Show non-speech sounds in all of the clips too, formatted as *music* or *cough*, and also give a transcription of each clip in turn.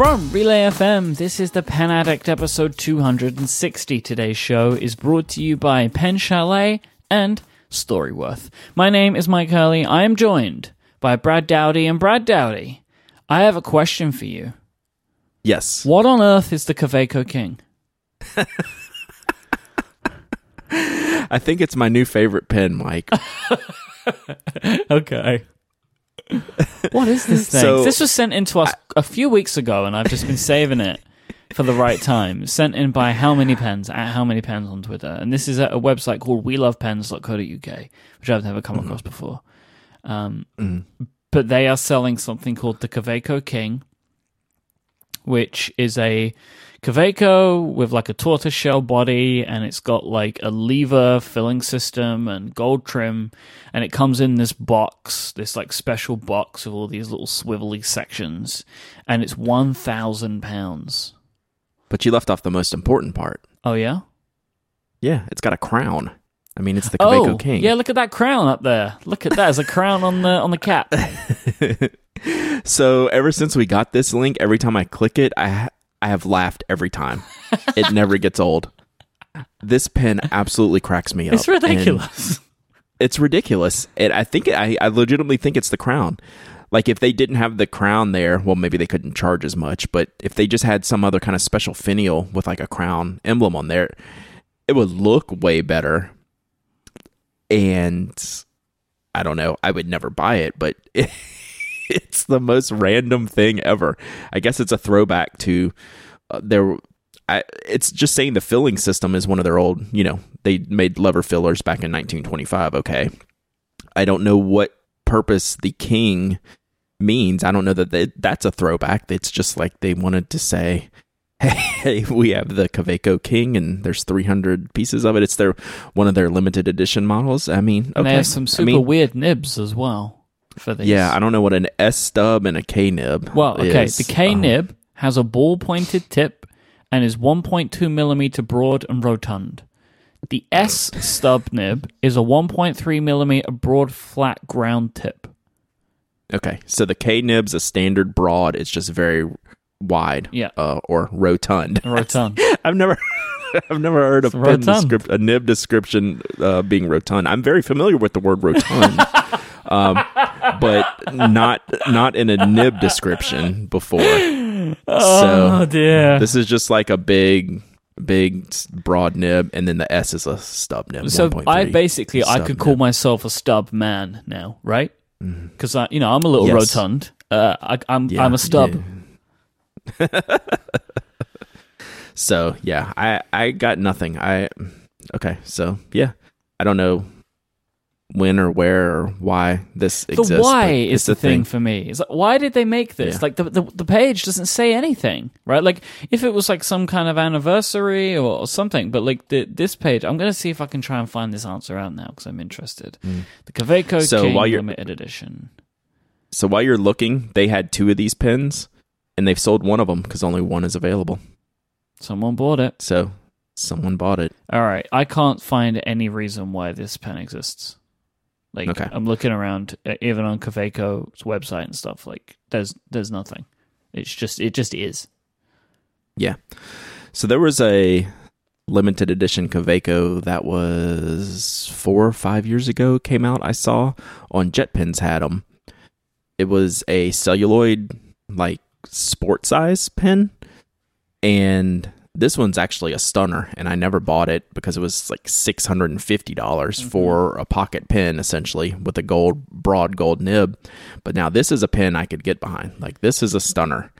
From Relay FM, this is the Pen Addict episode 260. Today's show is brought to you by Pen Chalet and Storyworth. My name is Myke Hurley. I am joined by Brad Dowdy and Brad Dowdy. I have a question for you. Yes. What on earth is the Kaweco King? *laughs* I think it's my new favorite pen, Myke. *laughs* okay. *laughs* what is this thing? So, this was sent in to us a few weeks ago, and I've just been saving it for the right time. Sent in by How Many Pens at How Many Pens on Twitter, and this is at a website called WeLovePens.co.uk, which I've never come Mm-hmm. across before. Um, But they are selling something called the Kaweco King, which is a Kaweco with like a tortoiseshell body, and it's got like a lever filling system and gold trim, and it comes in this box, this like special box with all these little swivelly sections, and it's one thousand pounds. But you left off the most important part. Oh yeah. Yeah, it's got a crown. I mean, it's the Kaweco oh King. yeah, look at that crown up there. Look at that. There's a crown on the on the cap. *laughs* So ever since we got this link, every time I click it, I I have laughed every time. it never gets old. This pen absolutely cracks me up. It's ridiculous. It's ridiculous. And I think I, I legitimately think it's the crown. Like if they didn't have the crown there, well, maybe they couldn't charge as much. But if they just had some other kind of special finial with like a crown emblem on there, it would look way better. And I don't know. I would never buy it, but *laughs* *laughs* it's the most random thing ever. I guess it's a throwback to uh, their. I, it's just saying the filling system is one of their old. You know, they made lever fillers back in 1925. Okay, I don't know what purpose the king means. I don't know that they, that's a throwback. It's just like they wanted to say. *laughs* Hey, we have the Kaweco King, and there's 300 pieces of it. It's their one of their limited edition models. I mean, And okay. they have some I super mean, weird nibs as well for these. yeah, I don't know what an S stub and a K nib. Well, okay, is. the K Um, nib has a ball pointed tip and is 1.2 millimeter broad and rotund. The S stub *laughs* nib is a 1.3 millimeter broad flat ground tip. Okay, so the K nib's a standard broad. It's just very wide. Yeah. uh, or rotund. Rotund. *laughs* I've never. *laughs* I've never heard of It's pen rotund. descrip- a nib description uh, being rotund. I'm very familiar with the word rotund, um, but not not in a nib description before. oh So dear. this is just like a big, big broad nib, and then the S is a stub nib. so 1.3 I basically I could call nib. myself a stub man now, right? Mm-hmm. Because I, you know, I'm a little Yes. rotund. Uh, I, I'm Yeah, I'm a stub. yeah. *laughs* so yeah, I I got nothing. I okay. So yeah, I don't know when or where or why this The exists. why is the a thing, for me. It's like, why did they make this? Yeah. Like the, the the page doesn't say anything, right? Like if it was like some kind of anniversary or, or something, but like the, this page, I'm gonna see if I can try and find this answer out now because I'm interested. The Kaweco Mm. So King while you're- limited edition. So while you're looking, they had two of these pins, and they've sold one of them because only one is available. Someone bought it. So someone bought it. All right, I can't find any reason why this pen exists. Like Okay. I'm looking around, uh, even on Kaweco's website and stuff. Like there's there's nothing. It's just it just is. Yeah. So there was a limited edition Kaweco that was four or five years ago came out. I saw on JetPens had them. It was a celluloid like sport size pen, and this one's actually a stunner. And I never bought it because it was like six hundred and fifty dollars mm-hmm. for a pocket pen, essentially with a gold broad gold nib. But now this is a pen I could get behind. Like this is a stunner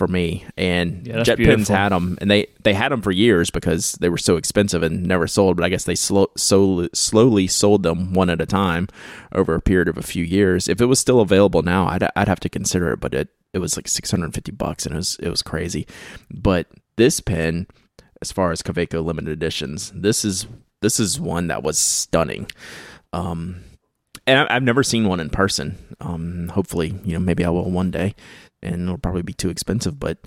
for me. And Yeah, JetPens beautiful. had them, and they they had them for years because they were so expensive and never sold. But I guess they slow, so, slowly sold them one at a time over a period of a few years. If it was still available now, I'd I'd have to consider it. But it it was like six hundred and fifty bucks, and it was it was crazy. But this pen, as far as Kaweco limited editions, this is this is one that was stunning. Um, and I- I've never seen one in person. Um, hopefully, you know, maybe I will one day, and it'll probably be too expensive. But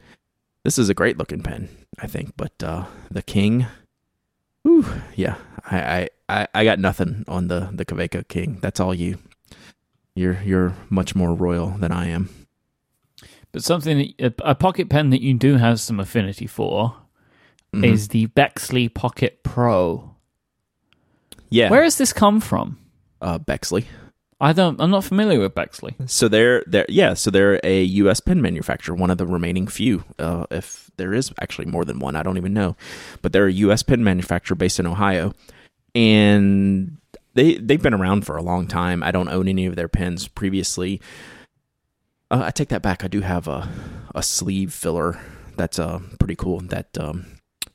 this is a great looking pen, I think. But uh, the King, whew, yeah, I, I, I, got nothing on the the Kaweco King. That's all you. You're you're much more royal than I am. But something that, a, pocket pen that you do have some affinity for is the Bexley Pocket Pro. Yeah. Where has this come from? uh, Bexley. I don't. I'm not familiar with Bexley. So they're they're yeah, so they're a U.S. pen manufacturer, one of the remaining few. Uh, if there is actually more than one, I don't even know, but they're a U.S. pen manufacturer based in Ohio, and they they've been around for a long time. I don't own any of their pens previously. Uh, I take that back. I do have a a sleeve filler that's uh pretty cool that um,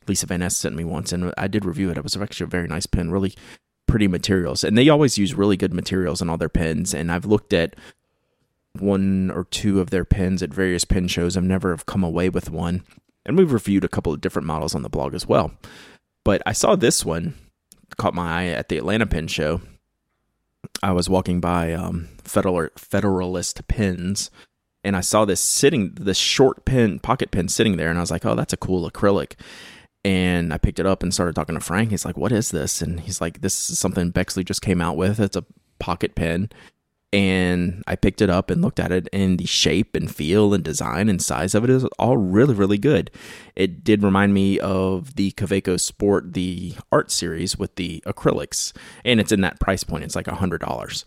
Lisa Vanness sent me once, and I did review it. It was actually a very nice pen, really pretty materials, and they always use really good materials in all their pens. And I've looked at one or two of their pens at various pen shows. I've never have come away with one, and we've reviewed a couple of different models on the blog as well. But I saw this one caught my eye at the Atlanta Pen Show. I was walking by um, Federal Federalist Pens, and I saw this sitting, this short pen, pocket pen sitting there, and I was like, "Oh, that's a cool acrylic." And I picked it up and started talking to Frank. He's like, "What is this?" And he's like, "This is something Bexley just came out with. It's a pocket pen." And I picked it up and looked at it, and the shape and feel and design and size of it is all really, really good. It did remind me of the Kaweco Sport, the art series with the acrylics, and it's in that price point. It's like a hundred dollars.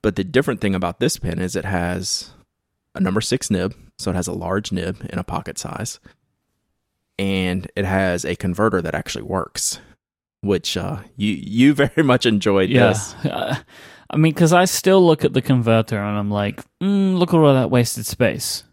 But the different thing about this pen is it has a number six nib, so it has a large nib in a pocket size, and it has a converter that actually works, which uh, you you *laughs* very much enjoyed Yeah. this. Uh, I mean, because I still look at the converter and I'm like, mm, look at all that wasted space.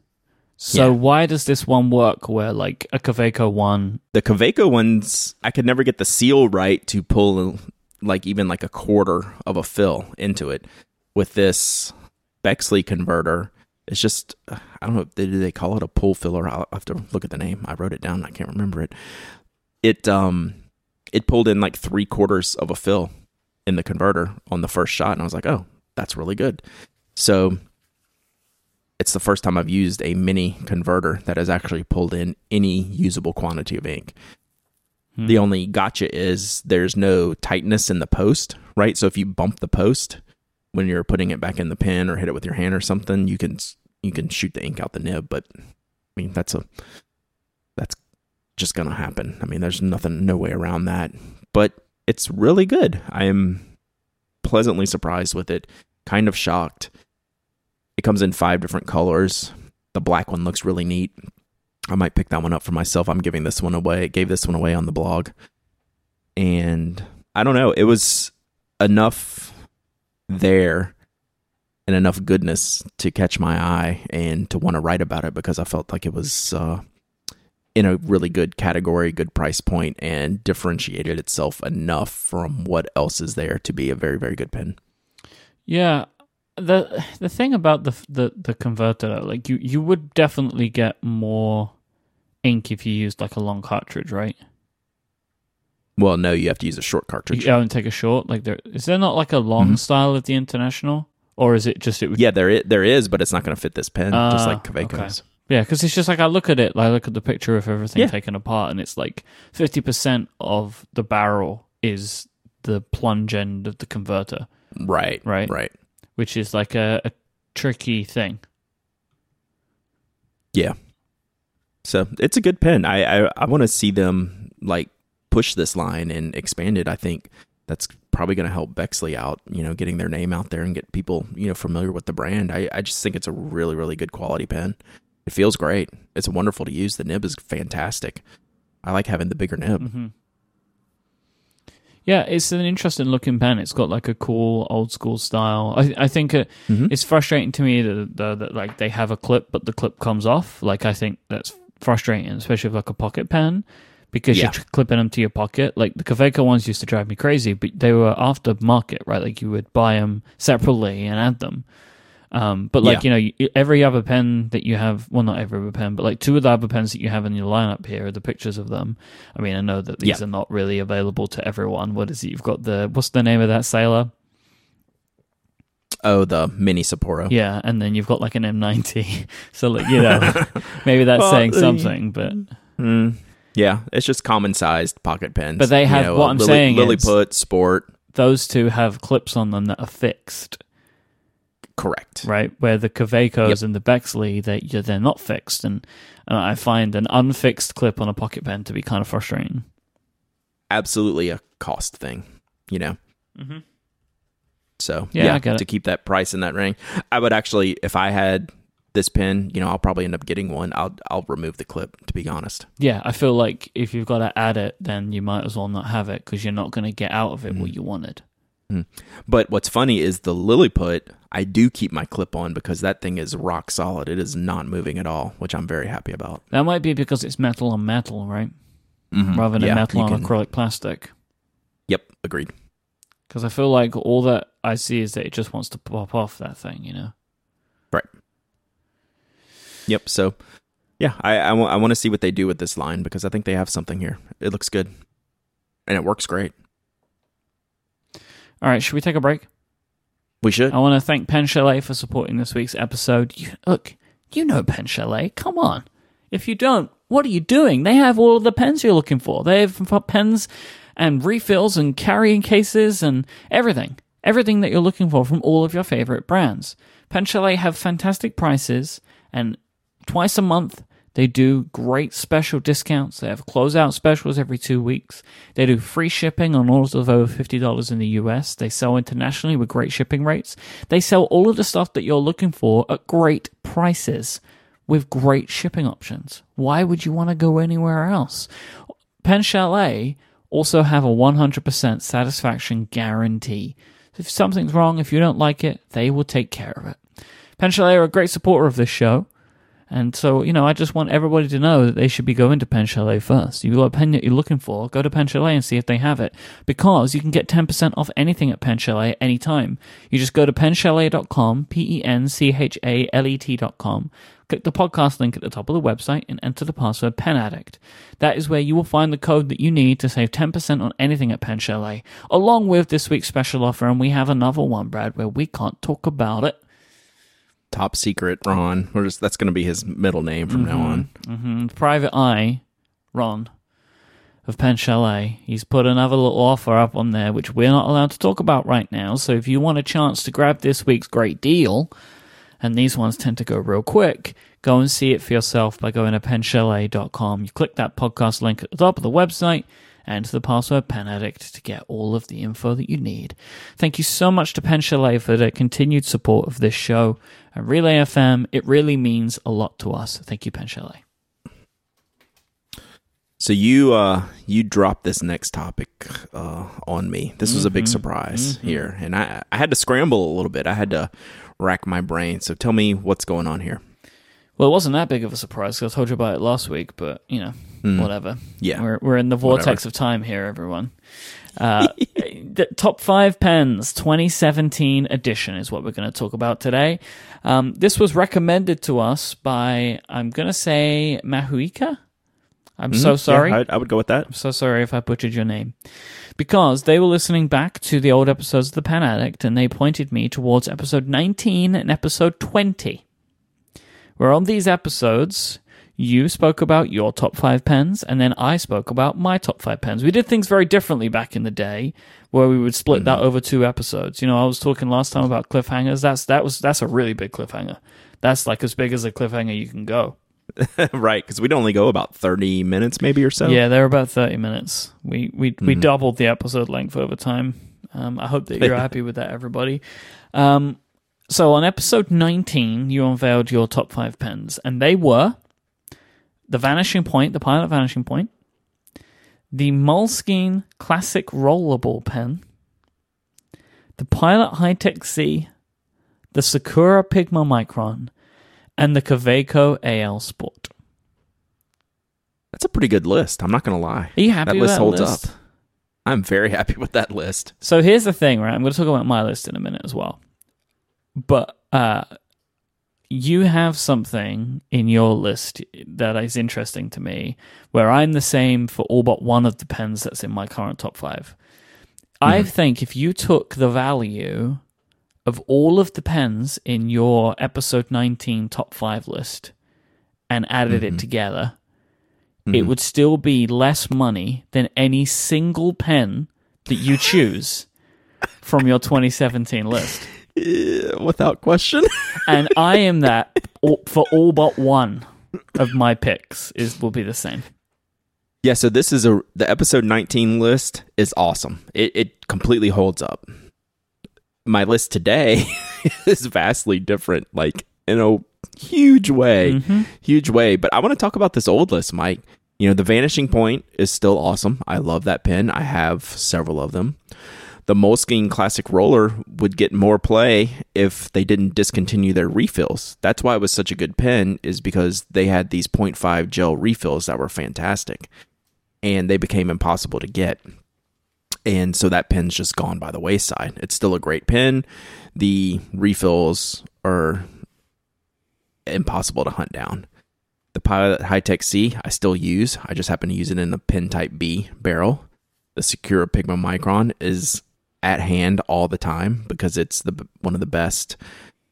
So Yeah. why does this one work where like a Kaweco one? The Kaweco ones, I could never get the seal right to pull like even like a quarter of a fill into it. With this Bexley converter, it's just I don't know. Do they call it a pull filler? I'll have to look at the name. I wrote it down. I can't remember it. It um it pulled in like three quarters of a fill in the converter on the first shot, and I was like, oh, that's really good. So it's the first time I've used a mini converter that has actually pulled in any usable quantity of ink. The only gotcha is there's no tightness in the post, right? So if you bump the post when you're putting it back in the pen or hit it with your hand or something, you can you can shoot the ink out the nib. But I mean that's a that's just gonna happen. I mean there's nothing, no way around that. But it's really good. I am pleasantly surprised with it. Kind of shocked. It comes in five different colors. The black one looks really neat. I might pick that one up for myself. I'm giving this one away. I Gave this one away on the blog. And I don't know, it was enough there and enough goodness to catch my eye and to want to write about it because I felt like it was uh, in a really good category, good price point, and differentiated itself enough from what else is there to be a very, very good pen. Yeah, the the thing about the the the converter, like you you would definitely get more ink if you used like a long cartridge, right? Well, no, you have to use a short cartridge. You don't take a short. Like there is there not like a long Mhm. style of the international, or is it just it would Yeah, there is, there is, but it's not going to fit this pen, just Ah, like Kaweco's. Yeah, because it's just like I look at it, like I look at the picture of everything Yeah. taken apart, and it's like fifty percent of the barrel is the plunge end of the converter, Right, Right. right. which is like a, a tricky thing. Yeah. So it's a good pen. I I, I want to see them like push this line and expand it. I think that's probably going to help Bexley out. You know, getting their name out there and get people you know familiar with the brand. I I just think it's a really really good quality pen. It feels great. It's wonderful to use. The nib is fantastic. I like having the bigger nib. hmm Yeah, it's an interesting looking pen. It's got like a cool old school style. I I think uh Mhm. it's frustrating to me that, that that like they have a clip, but the clip comes off. Like I think that's frustrating, especially with like a pocket pen, because Yeah. you're clipping them to your pocket. Like the Kaweco ones used to drive me crazy, but they were aftermarket, right? Like you would buy them separately and add them. Um, but like you know, every other pen that you have, well, not every other pen, but like two of the other pens that you have in your lineup here are the pictures of them. I mean, I know that these Yeah. are not really available to everyone. What is it? You've got the what's the name of that sailor? Oh, the mini Sapporo. Yeah, and then you've got like an M90. *laughs* so like you know, *laughs* maybe that's Well, saying something, but Mm, yeah, it's just common sized pocket pens. But they You have- know, what I'm Lily, saying is- Lilliput Sport. those two have clips on them that are fixed. Correct. right? Where the Kawecos and the Bexley, they they're not fixed, and uh, I find an unfixed clip on a pocket pen to be kind of frustrating. Absolutely a cost thing, you know. Mhm. So Yeah, yeah, I get it. to keep that price in that ring, I would actually, if I had this pen, you know, I'll probably end up getting one. I'll I'll remove the clip. To be honest, Yeah, I feel like if you've got to add it, then you might as well not have it because you're not going to get out of it what mm. you wanted. Mm. but what's funny is the Lilliput. I do keep my clip on because that thing is rock solid. It is not moving at all, which I'm very happy about. That might be because it's metal on metal, right? Mm-hmm. Rather than Yeah, metal on can- acrylic plastic. Yep, agreed. Because I feel like all that I see is that it just wants to pop off that thing, you know? Right. Yep. So, yeah, I I want to see what they do with this line because I think they have something here. It looks good, and it works great. All right, should we take a break? We should. I want to thank Pen Chalet for supporting this week's episode. You, look, you know Pen Chalet. Come on. If you don't, what are you doing? They have all of the pens you're looking for. They have pens and refills and carrying cases and everything. Everything that you're looking for from all of your favorite brands. Pen Chalet have fantastic prices and twice a month they do great special discounts. They have closeout specials every two weeks. They do free shipping on orders of over $50 in the US. They sell internationally with great shipping rates. They sell all of the stuff that you're looking for at great prices with great shipping options. Why would you want to go anywhere else? Pen Chalet also have a 100% satisfaction guarantee. If something's wrong, if you don't like it, they will take care of it. Pen Chalet are a great supporter of this show. And so, you know, I just want everybody to know that they should be going to Pen Chalet first. You've got a pen that you're looking for, go to Pen Chalet and see if they have it. Because you can get 10% off anything at Pen Chalet anytime. You just go to penchalet.com, P E N C H A L E T.com, click the podcast link at the top of the website, and enter the password PenAddict. That is where you will find the code that you need to save 10% on anything at Pen Chalet, along with this week's special offer. And we have another one, Brad, where we can't talk about it. Top secret, Ron. We're just that's going to be his middle name from now on. hmm Private Eye, Ron of Pen Chalet, he's put another little offer up on there, which we're not allowed to talk about right now. So if you want a chance to grab this week's great deal, and these ones tend to go real quick, go and see it for yourself by going to penchalet.com. You click that podcast link at the top of the website, enter the password Pen Addict to get all of the info that you need. Thank you so much to Pen Chalet for their continued support of this show. And Relay FM, it really means a lot to us. Thank you, Pen Chalet. So you uh you dropped this next topic uh on me. This was a big surprise here, and I I had to scramble a little bit. I had to rack my brain. So tell me what's going on here. Well, it wasn't that big of a surprise because I told you about it last week, but you know, whatever. Yeah. we're we're in the vortex of time here, everyone. Uh, *laughs* the top five pens 2017 edition is what we're going to talk about today. Um, this was recommended to us by I'm going to say Mahuika. I'm so sorry. Yeah, I, I would go with that. I'm so sorry if I butchered your name. Because they were listening back to the old episodes of The Pen Addict and they pointed me towards episode 19 and episode 20. Where on these episodes, you spoke about your top five pens and then I spoke about my top five pens. We did things very differently back in the day where we would split that over two episodes. You know, I was talking last time about cliffhangers. That's that was that's a really big cliffhanger. That's like as big as a cliffhanger you can go. *laughs* right, because we'd only go about thirty minutes, maybe or so. Yeah, they're about thirty minutes. We we we doubled the episode length over time. Um, I hope that you're *laughs* happy with that, everybody. Um, so on episode nineteen, you unveiled your top five pens, and they were the Vanishing Point, the Pilot Vanishing Point, the Moleskine Classic Rollerball pen, the Pilot Hi-Tec-C, the Sakura Pigma Micron, and the Kaweco AL Sport. That's a pretty good list. I'm not gonna lie. Are you happy that with list that holds list? up. I'm very happy with that list. So here's the thing, right? I'm going to talk about my list in a minute as well. But uh, you have something in your list that is interesting to me, where I'm the same for all but one of the pens that's in my current top 5 I hmm. think if you took the value of all of the pens in your episode 19 top five list and added it mm-hmm. together, it mm-hmm. would still be less money than any single pen that you *laughs* choose from your 2017 list. *laughs* Without question. *laughs* and I am that for all but one of my picks is will be the same. Yeah, so this is a the episode 19 list is awesome. It it completely holds up. My list today *laughs* is vastly different, like in a huge way, Mm-hmm. huge way. But I want to talk about this old list, Myke. You know, the Vanishing Point is still awesome. I love that pen. I have several of them. The Moleskine Classic Roller would get more play if they didn't discontinue their refills. That's why it was such a good pen, is because they had these 0.5 gel refills that were fantastic and they became impossible to get. And so that pen's just gone by the wayside. It's still a great pen. The refills are impossible to hunt down. The Pilot Hi-Tec-C I still use. I just happen to use it in a pen type B barrel. The Sakura Pigma Micron is at hand all the time because it's the one of the best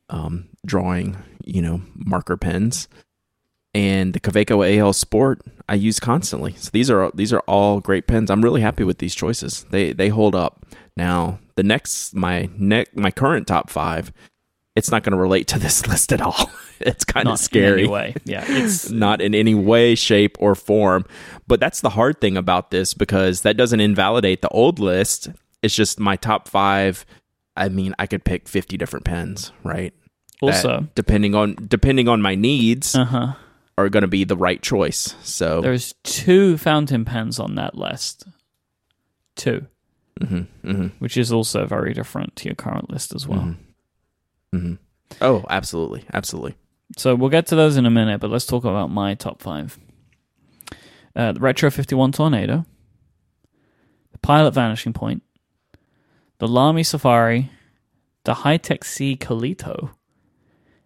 um, drawing, you know, marker pens and the Kaweco AL Sport I use constantly. So these are these are all great pens. I'm really happy with these choices. They they hold up. Now the next my neck my current top five, it's not going to relate to this *laughs* list at all. *laughs* It's kind of scary. in any way. Yeah, it's *laughs* Not in any way, shape, or form. But that's the hard thing about this because that doesn't invalidate the old list. It's just my top five. I mean, I could pick 50 different pens, right? That, also depending on depending on my needs uh huh. are going to be the right choice. So There's two fountain pens on that list. 2 mhm. which is also very different to your current list as well. Mhm. oh, absolutely, absolutely. So we'll get to those in a minute, but let's talk about my top five. Uh, the Retro 51 Tornado, the Pilot Vanishing Point, the Lamy Safari, the Hi-Tec-C Coleto,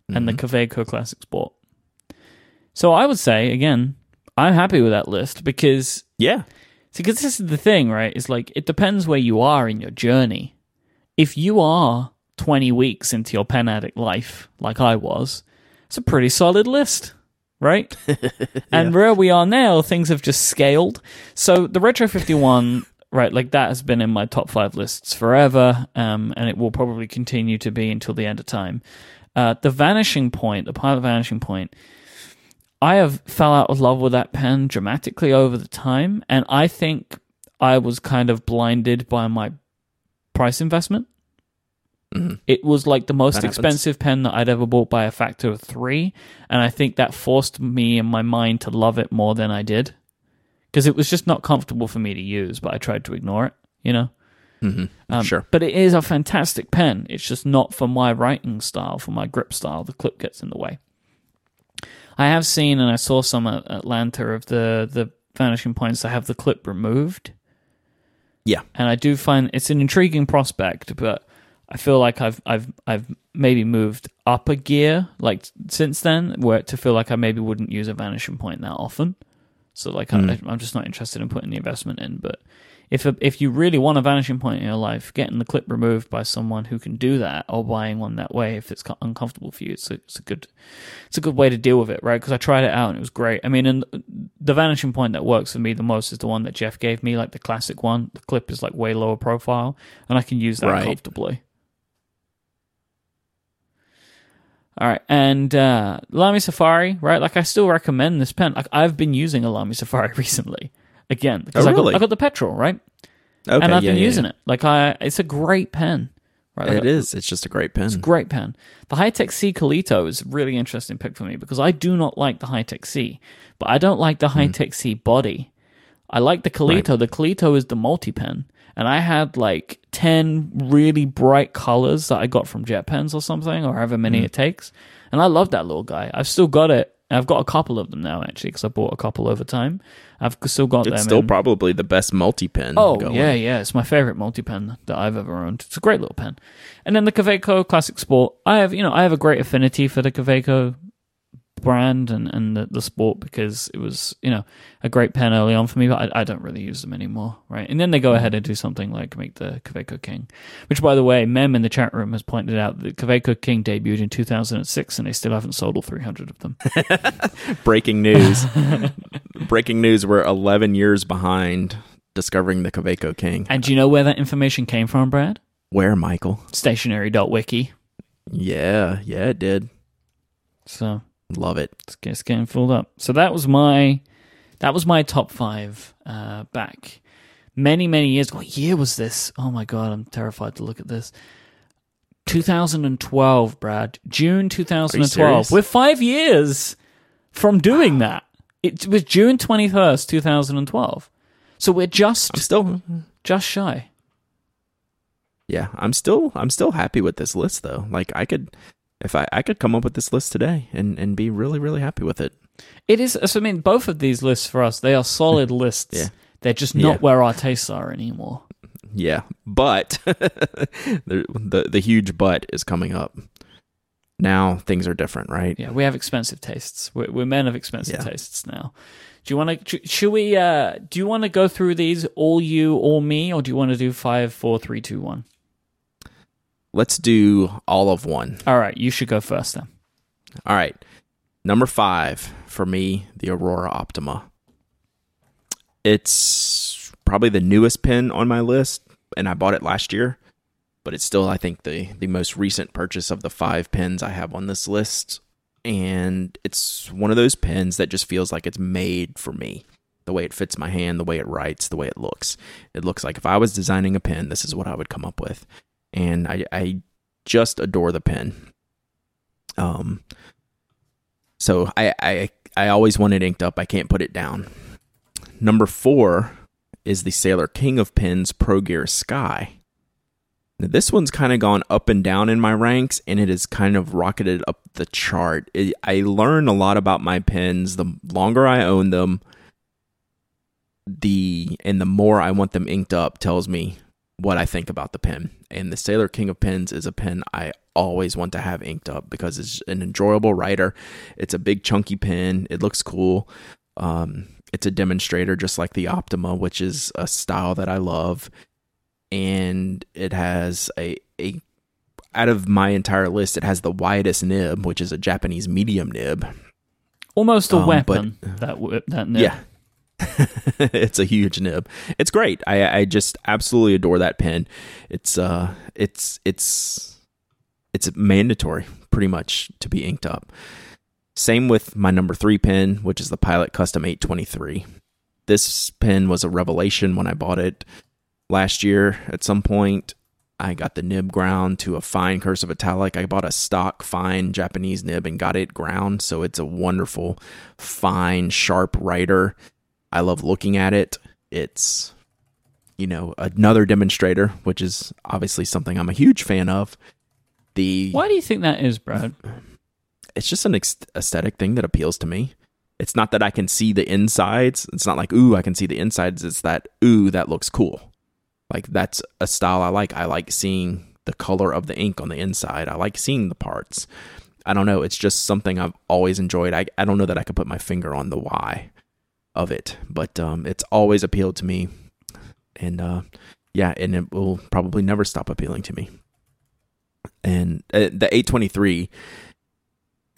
and the mm-hmm. Kaweco Classic Sport. So I would say, again, I'm happy with that list because Yeah, See, because this is the thing, right? It's like it depends where you are in your journey. If you are 20 weeks into your pen addict life, like I was, it's a pretty solid list, right? *laughs* And where we are now, things have just scaled. So the Retro 51, right, like that has been in my top five lists forever, um, and it will probably continue to be until the end of time. Uh, the Vanishing Point, the Pilot Vanishing Point, I have fell out of love with that pen dramatically over the time, and I think I was kind of blinded by my price investment. It was like the most That happens. expensive pen that I'd ever bought by a factor of three, and I think that forced me in my mind to love it more than I did because it was just not comfortable for me to use. But I tried to ignore it, you know. Um, sure. But it is a fantastic pen. It's just not for my writing style, for my grip style. The clip gets in the way. I have seen and I saw some at Atlanta of the the vanishing points that have the clip removed, Yeah, and I do find it's an intriguing prospect. But I feel like I've I've I've maybe moved up a gear like since then, where to feel like I maybe wouldn't use a vanishing point that often. So like I, hmm. I'm just not interested in putting the investment in. But if a, if you really want a vanishing point in your life, getting the clip removed by someone who can do that, or buying one that way, if it's uncomfortable for you, it's a, it's a good it's a good way to deal with it, right? Because I tried it out and it was great. I mean, and the vanishing point that works for me the most is the one that Jeff gave me, like the classic one. The clip is like way lower profile, and I can use that Right. comfortably. All right, and uh, Lamy Safari, right? Like I still recommend this pen. Like I've been using a Lamy Safari *laughs* recently, again because Oh, I got? I got the petrol, right? okay, and I've yeah, been yeah, using yeah. it. Like I, it's a great pen, right? Like, It is. It's just a great pen. it's a great pen. The Hi-Tec-C Coleto is a really interesting pick for me because I do not like the Hi-Tec-C, but I don't like the Hi-Tec-C body. I like the Coleto. The Coleto is the multi pen, and I had like ten really bright colors that I got from Jet Pens or something, or however many mm. it takes, and I love that little guy. I've still got it. I've got a couple of them now actually because I bought a couple over time. I've still got them. It's still in- probably the best multi pen. Oh going. yeah, yeah. It's my favorite multi pen that I've ever owned. It's a great little pen. And then the Kaweco Classic Sport. I have you know I have a great affinity for the Kaweco brand and and the, the sport because it was you know a great pen early on for me, but I, I don't really use them anymore, right? And then they go ahead and do something like make the Kaweco King, which by the way, Mem in the chat room has pointed out that Kaweco King debuted in 2006 and they still haven't sold all 300 of them. *laughs* Breaking news. *laughs* Breaking news. We're 11 years behind discovering the Kaweco King. and do you know where that information came from, Brad? Where, Michael? Stationery.wiki. Yeah, yeah, it did. So Love it. it's, it's getting filled up. So that was my that was my top five uh, back many many years. What year was this? Oh my god, I'm terrified to look at this. 2012, Brad. June 2012. We're five years from doing that. It was June 21st, 2012. So we're just I'm still just shy. Yeah, I'm still I'm still happy with this list though. Like I could if I I could come up with this list today and and be really really happy with it. It is. So I mean, both of these lists for us, they are solid *laughs* lists. Yeah. They're just not Yeah. where our tastes are anymore. Yeah, but *laughs* the, the the huge but is coming up. Now things are different, right? Yeah, we have expensive tastes. We're, we're men of expensive Yeah. tastes now. Do you want to? Should we? Uh, do you want to go through these all you, all me, or do you want to do five, four, three, two, one? Let's do all of one. All right, you should go first then. All right. Number 5 for me, the Aurora Optima. It's probably the newest pen on my list and I bought it last year, but it's still I think the the most recent purchase of the 5 pens I have on this list and it's one of those pens that just feels like it's made for me. The way it fits my hand, the way it writes, the way it looks. It looks like if I was designing a pen, this is what I would come up with. And I, I just adore the pen. Um, so I, I I always want it inked up. I can't put it down. Number four is the Sailor King of Pens Pro Gear Sky. Now, this one's kind of gone up and down in my ranks, and it has kind of rocketed up the chart. It, I learn a lot about my pens the longer I own them. The and the more I want them inked up tells me what I think about the pen. And the Sailor King of Pens is a pen I always want to have inked up because it's an enjoyable writer. It's a big chunky pen. It looks cool. Um, it's a demonstrator just like the Optima, which is a style that I love. And it has a, a out of my entire list, it has the widest nib, which is a Japanese medium nib. Almost a Um, weapon. that that nib. Yeah. *laughs* it's a huge nib. It's great. I I just absolutely adore that pen. It's uh it's it's it's mandatory pretty much to be inked up. Same with my number 3 pen, which is the Pilot Custom 823. This pen was a revelation when I bought it last year at some point. I got the nib ground to a fine cursive italic. I bought a stock fine Japanese nib and got it ground, so it's a wonderful, fine, sharp writer. I love looking at it. It's, you know, another demonstrator, which is obviously something I'm a huge fan of. The Why do you think that is, Brad? it's just an ex- aesthetic thing that appeals to me. It's not that I can see the insides. It's not like ooh, I can see the insides. It's that ooh, that looks cool. Like that's a style I like. I like seeing the color of the ink on the inside. I like seeing the parts. I don't know. It's just something I've always enjoyed. I I don't know that I could put my finger on the why of it, but um, it's always appealed to me, and uh, yeah, and it will probably never stop appealing to me. And uh, the 823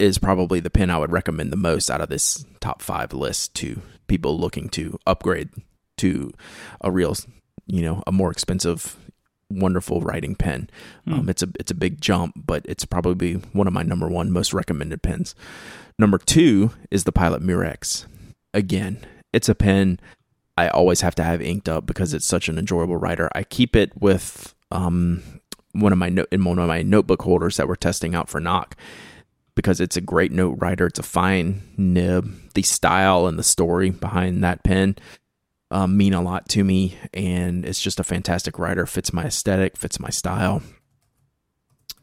is probably the pen I would recommend the most out of this top five list to people looking to upgrade to a real, you know, a more expensive, wonderful writing pen. Um, it's a it's a big jump, but it's probably one of my number one most recommended pens. Number two is the Pilot Murex. Again, it's a pen I always have to have inked up because it's such an enjoyable writer. I keep it with um, one of my no- in one of my notebook holders that we're testing out for Nock because it's a great note writer. It's a fine nib. The style and the story behind that pen um, mean a lot to me, and it's just a fantastic writer. Fits my aesthetic, fits my style,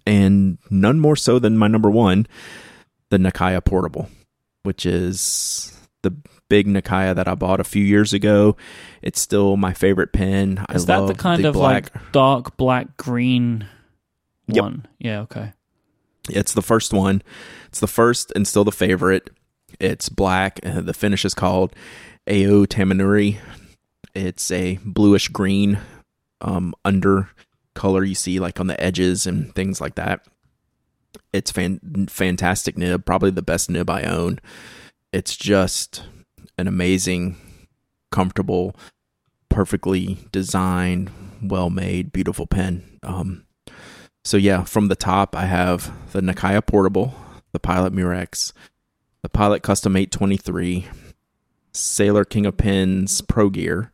and none more so than my number one, the Nakaya Portable, which is the big Nakaya that I bought a few years ago. It's still my favorite pen. Is I that love the kind of black. like dark black green Yep. one? Yeah, okay. It's the first one. It's the first and still the favorite. It's black. Uh, the finish is called Ao Tamenuri. It's a bluish green um, under color you see like on the edges and things like that. It's fan- fantastic nib, probably the best nib I own. It's just an amazing, comfortable, perfectly designed, well made, beautiful pen. Um, So yeah, from the top, I have the Nakaya Portable, the Pilot Murex, the Pilot Custom 823, Sailor King of Pens Pro Gear,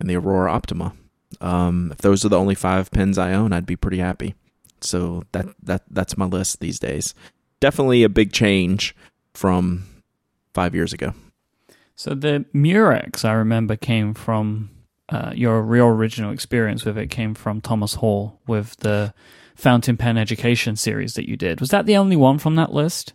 and the Aurora Optima. Um, if those are the only five pens I own, I'd be pretty happy. So that that that's my list these days. Definitely a big change from five years ago. So the Murex, I remember, came from uh, your real original experience with it came from Thomas Hall with the Fountain Pen Education series that you did. Was that the only one from that list?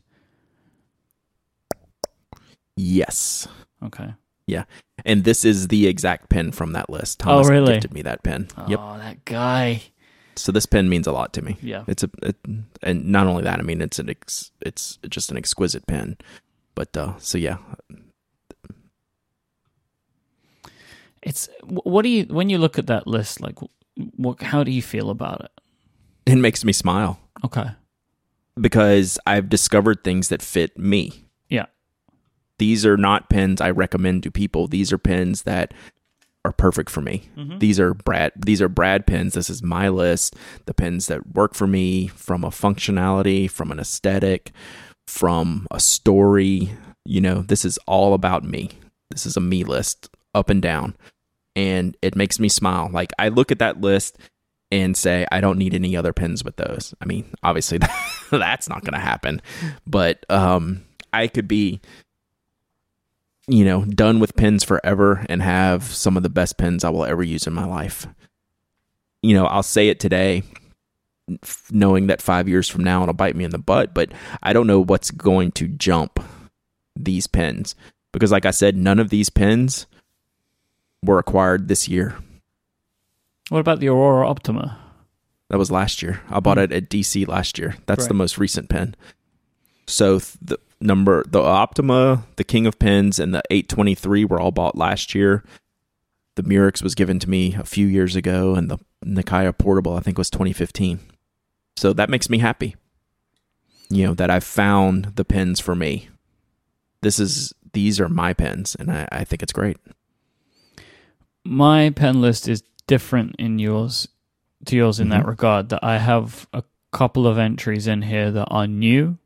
Yes. Okay. Yeah. And this is the exact pen from that list. Thomas oh, really? gifted me that pen. Oh, yep. that guy. So this pen means a lot to me. Yeah. It's a, it, and not only that, I mean, it's an, ex, it's just an exquisite pen. But, uh, so yeah. It's, what do you, when you look at that list, like, what, how do you feel about it? It makes me smile. Okay. Because I've discovered things that fit me. Yeah. These are not pens I recommend to people. These are pens that are perfect for me. Mm-hmm. These are Brad these are Brad pens. This is my list. The pens that work for me from a functionality, from an aesthetic, from a story. You know, this is all about me. This is a me list up and down. And it makes me smile. Like I look at that list and say I don't need any other pins with those. I mean, obviously *laughs* that's not going to happen. But um I could be you know, done with pins forever and have some of the best pins I will ever use in my life. You know, I'll say it today, knowing that five years from now it'll bite me in the butt, but I don't know what's going to jump these pins Because, like I said, none of these pens were acquired this year. What about the Aurora Optima? That was last year. I bought hmm. it at DC last year. That's right. the most recent pen. So the number the Optima, the King of Pens, and the 823 were all bought last year. The Murex was given to me a few years ago, and the Nakaya Portable I think was 2015. So that makes me happy. You know that I've found the pens for me. This is these are my pens, and I, I think it's great. My pen list is different in yours to yours in mm-hmm. that regard. That I have a couple of entries in here that are new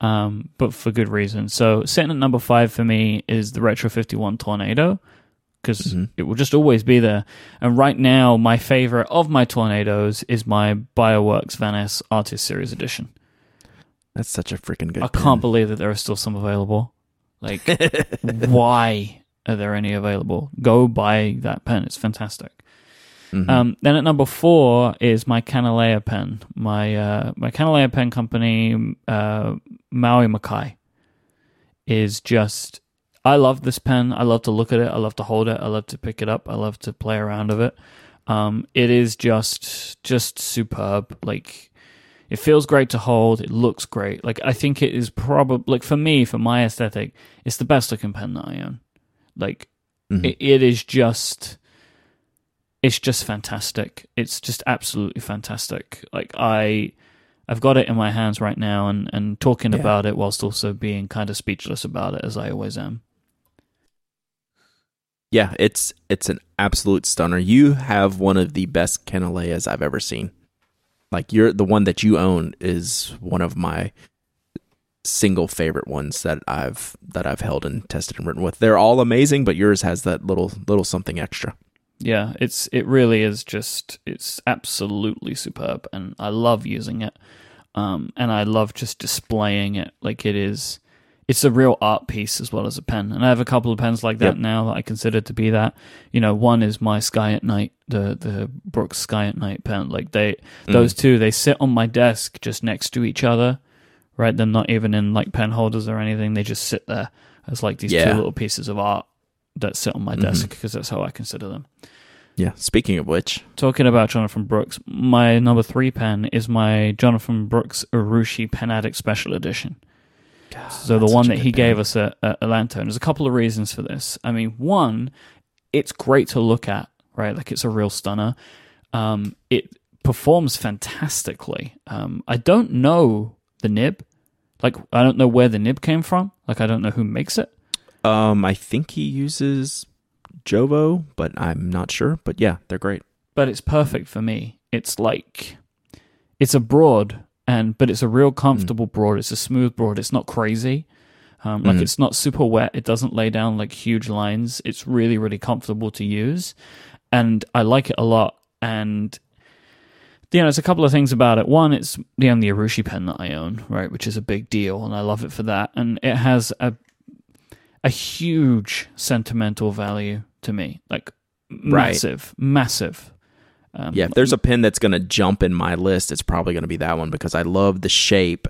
um, but for good reason. So sitting at number five for me is the Retro 51 Tornado because mm-hmm. it will just always be there. And right now, my favorite of my tornadoes is my Bioworkz Venice Artist Series Edition. That's such a freaking good. I pen. can't believe that there are still some available. Like, *laughs* why are there any available? Go buy that pen; it's fantastic. Mm-hmm. Um, then at number four is my Kanilea pen. My uh, my Kanilea pen company, uh, Maui Makai, is just. I love this pen. I love to look at it. I love to hold it. I love to pick it up. I love to play around with it. Um, it is just just superb. Like it feels great to hold. It looks great. Like I think it is probably like for me, for my aesthetic, it's the best looking pen that I own. Like mm-hmm. it, it is just it's just fantastic. It's just absolutely fantastic. Like I I've got it in my hands right now and, and talking yeah. about it whilst also being kind of speechless about it as I always am. Yeah, it's it's an absolute stunner. You have one of the best Kanileas I've ever seen. Like you're the one that you own is one of my single favorite ones that I've that I've held and tested and written with. They're all amazing, but yours has that little little something extra yeah, it's it really is just it's absolutely superb, and I love using it, um, and I love just displaying it like it is. It's a real art piece as well as a pen, and I have a couple of pens like that yep. now that I consider to be that. You know, one is my Sky at Night, the the Brooks Sky at Night pen. Like they, mm. those two, they sit on my desk just next to each other, right? They're not even in like pen holders or anything. They just sit there as like these yeah. two little pieces of art that sit on my mm-hmm. desk because that's how I consider them. Yeah. Speaking of which, talking about Jonathan Brooks, my number three pen is my Jonathan Brooks Urushi Pen Addict Special Edition. So the one that he pen. gave us at, at Atlanta. And there's a couple of reasons for this. I mean, one, it's great to look at, right? Like it's a real stunner. Um, it performs fantastically. Um, I don't know the nib. Like I don't know where the nib came from. Like I don't know who makes it. Um, I think he uses Jowo, but I'm not sure. But yeah, they're great. But it's perfect for me. It's like it's a broad, and but it's a real comfortable mm. broad. It's a smooth broad. It's not crazy. Um, like mm. it's not super wet. It doesn't lay down like huge lines. It's really really comfortable to use, and I like it a lot. And you know, there's a couple of things about it. One, it's the only Urushi pen that I own, right, which is a big deal, and I love it for that. And it has a a huge sentimental value to me, like massive, right. massive. Um, yeah, if there's a pen that's going to jump in my list, it's probably going to be that one because I love the shape.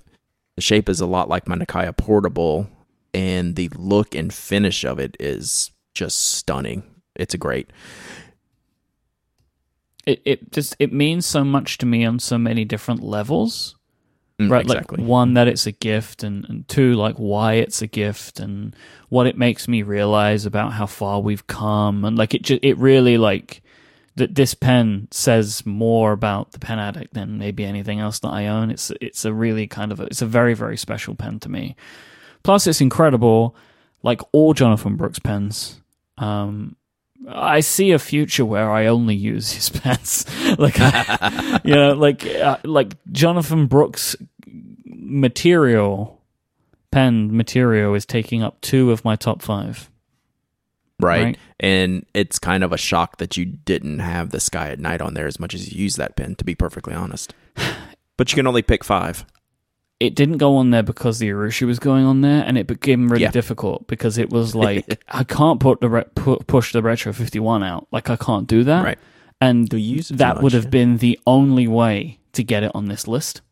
The shape is a lot like my Nakaya Portable, and the look and finish of it is just stunning. It's a great. It it just it means so much to me on so many different levels. Mm, right, exactly. like one that it's a gift, and, and two like why it's a gift, and what it makes me realize about how far we've come, and like it just it really like that this pen says more about the pen addict than maybe anything else that I own. It's it's a really kind of a, it's a very very special pen to me. Plus, it's incredible, like all Jonathan Brooks pens. Um, I see a future where I only use his *laughs* pens, like you know, like uh, like Jonathan Brooks material, pen material is taking up two of my top five. Right. right. And it's kind of a shock that you didn't have the sky at night on there as much as you use that pen, to be perfectly honest. *sighs* but you can only pick five it didn't go on there because the Urushi was going on there, and it became really yeah. difficult because it was *laughs* like I can't put the re- pu- push the Retro Fifty One out, like I can't do that, right? And that much, would have yeah. been the only way to get it on this list,